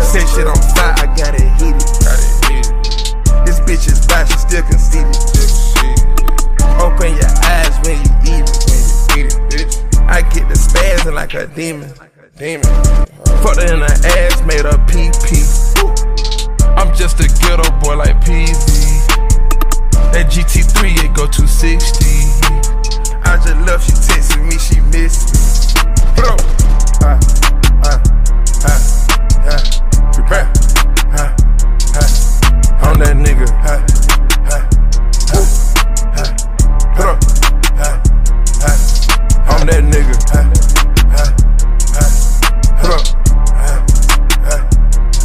Set shit on fire, I got it heated. Got it heated. This bitch is bad, she still conceited. Open your eyes when you eat it. I get the spazzing like a demon. Demon. Fucked her in the ass, made her pee pee. I'm just a ghetto boy like PZ. That GT3, it go 260. I just love she texting me, she missed me. Bro, ah, ah, ah, ah, I'm that nigga, ah, ah, ah, ah. Bro, ah, ah. I'm that nigga, ah, ah, ah. Bro, ah, ah,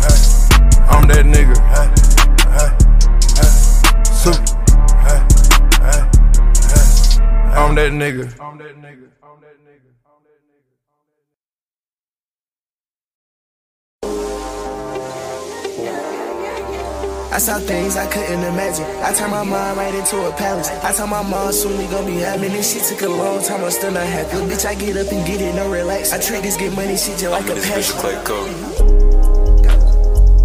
ah. I'm that nigga, ah, ah, ah. Super. I'm that. I'm that nigga. I saw things I couldn't imagine. I turned my mind right into a palace. I told my mom soon we gon' be having this shit took a long time. I'm still not happy. Little bitch, I get up and get it, no relax. I treat this get money shit just like a passion.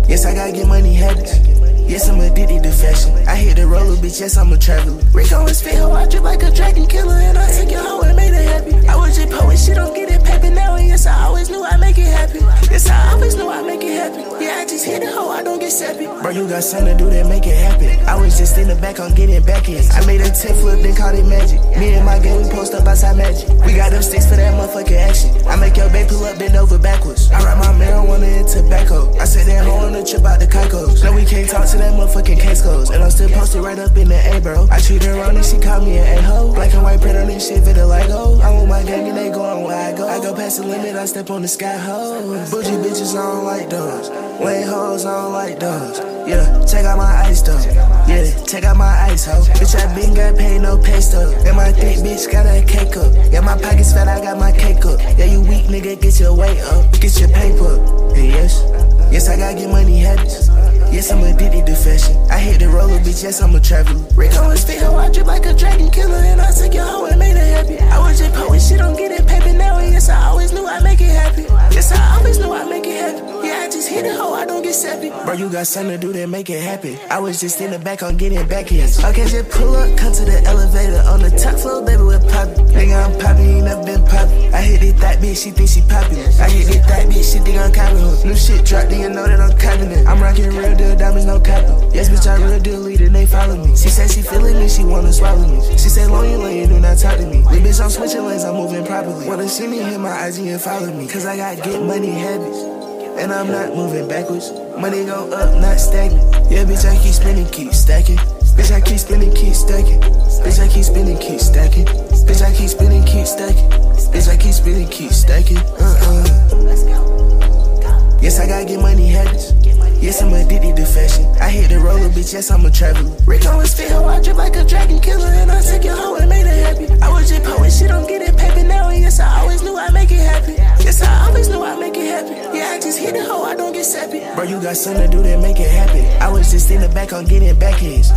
Yes, I gotta get money habits. Yes, I'm addicted to fashion. I hit the roller, bitch. Yes, I'm a traveler. Rico and Spit, I drip like a dragon killer, and I took your hoe and made it happy. I was just poet shit, don't get it paper now, and yes, I always knew I make it happy. Yes, I always knew I make it happy. Yeah, I just hit the hoe, I don't get sappy. Bro, you got something to do that make it happen. I was just in the back on getting back in. I made a 10 flip, then called it magic. Me and my gang, we post up outside magic. We got them sticks for that motherfucking action. I make your baby pull up, bend over backwards. I wrap my marijuana in tobacco. I sit there on the trip out the Caicos. No, we can't talk to that motherfucking case goes. And I'm still posted right up in the A, bro. I treat her wrong and she call me an a-ho. Black and white print on this shit, vitiligo. I'm with my gang and they going where I go. Oh. I go past the limit, I step on the sky ho. Bougie bitches, I don't like those. Lame hoes, I don't like those. Yeah, check out my ice though. Yeah, check out my ice ho. Bitch, I been got paid, no pay stub. And my thick bitch got a cake up. Yeah, my pockets fat, I got my cake up. Yeah, you weak nigga, get your weight up. Get your paper yes, yes, I gotta get money habits. Yes, I'm addicted to fashion. I hit the roller, bitch. Yes, I'm a traveler. Rick on his feet, I drip like a dragon killer, and I took your hoe and made her happy. I was just poet shit, don't get it paper now. And yes, I always knew I'd make it happy. Yes, I always knew I'd make it happy. Yeah, I just hit a hoe, I don't get sappy. Bro, you got something to do that make it happen. I was just in the back on getting back here. Okay, just pull up, come to the elevator on the top floor, baby, we're. Nigga, I'm poppin', ain't never been poppin'. I hit it that bitch, she think she popular. I hit it that bitch, she think I'm copying her. New shit drop, do you know that I'm copying it? I'm rockin' real deal diamonds, no copy. Yes, bitch, I real deal lead and they follow me. She said she feeling me, she wanna swallow me. She said, you lane, do not talk to me. Little bitch, I'm switching lanes, I'm moving properly. Wanna see me, hit my IG and follow me. Cause I got get money habits. And I'm not moving backwards. Money go up, not stagnant. Yeah, bitch, I keep spending, keep stacking. Bitch, I keep spending, keep stacking. Bitch, I keep spending, keep stacking. Bitch, I keep spending, keep stacking. Bitch, I keep spending, keep stacking. Uh uh. Yes, I gotta get money habits. Yes, I'm addicted to fashion. I hit the roller, bitch. Yes, I'm a traveler. Rick on his feet, I drip like a dragon killer, and I took your hoe and made her happy. I was just poet shit, don't get it paper now, and yes, I always knew I'd make it happy. Yes, I always knew I'd make it happy. Yeah, I just hit the hoe, I don't get sappy. Bro, you got something to do that make it happen. I was just in the back on getting back backhands.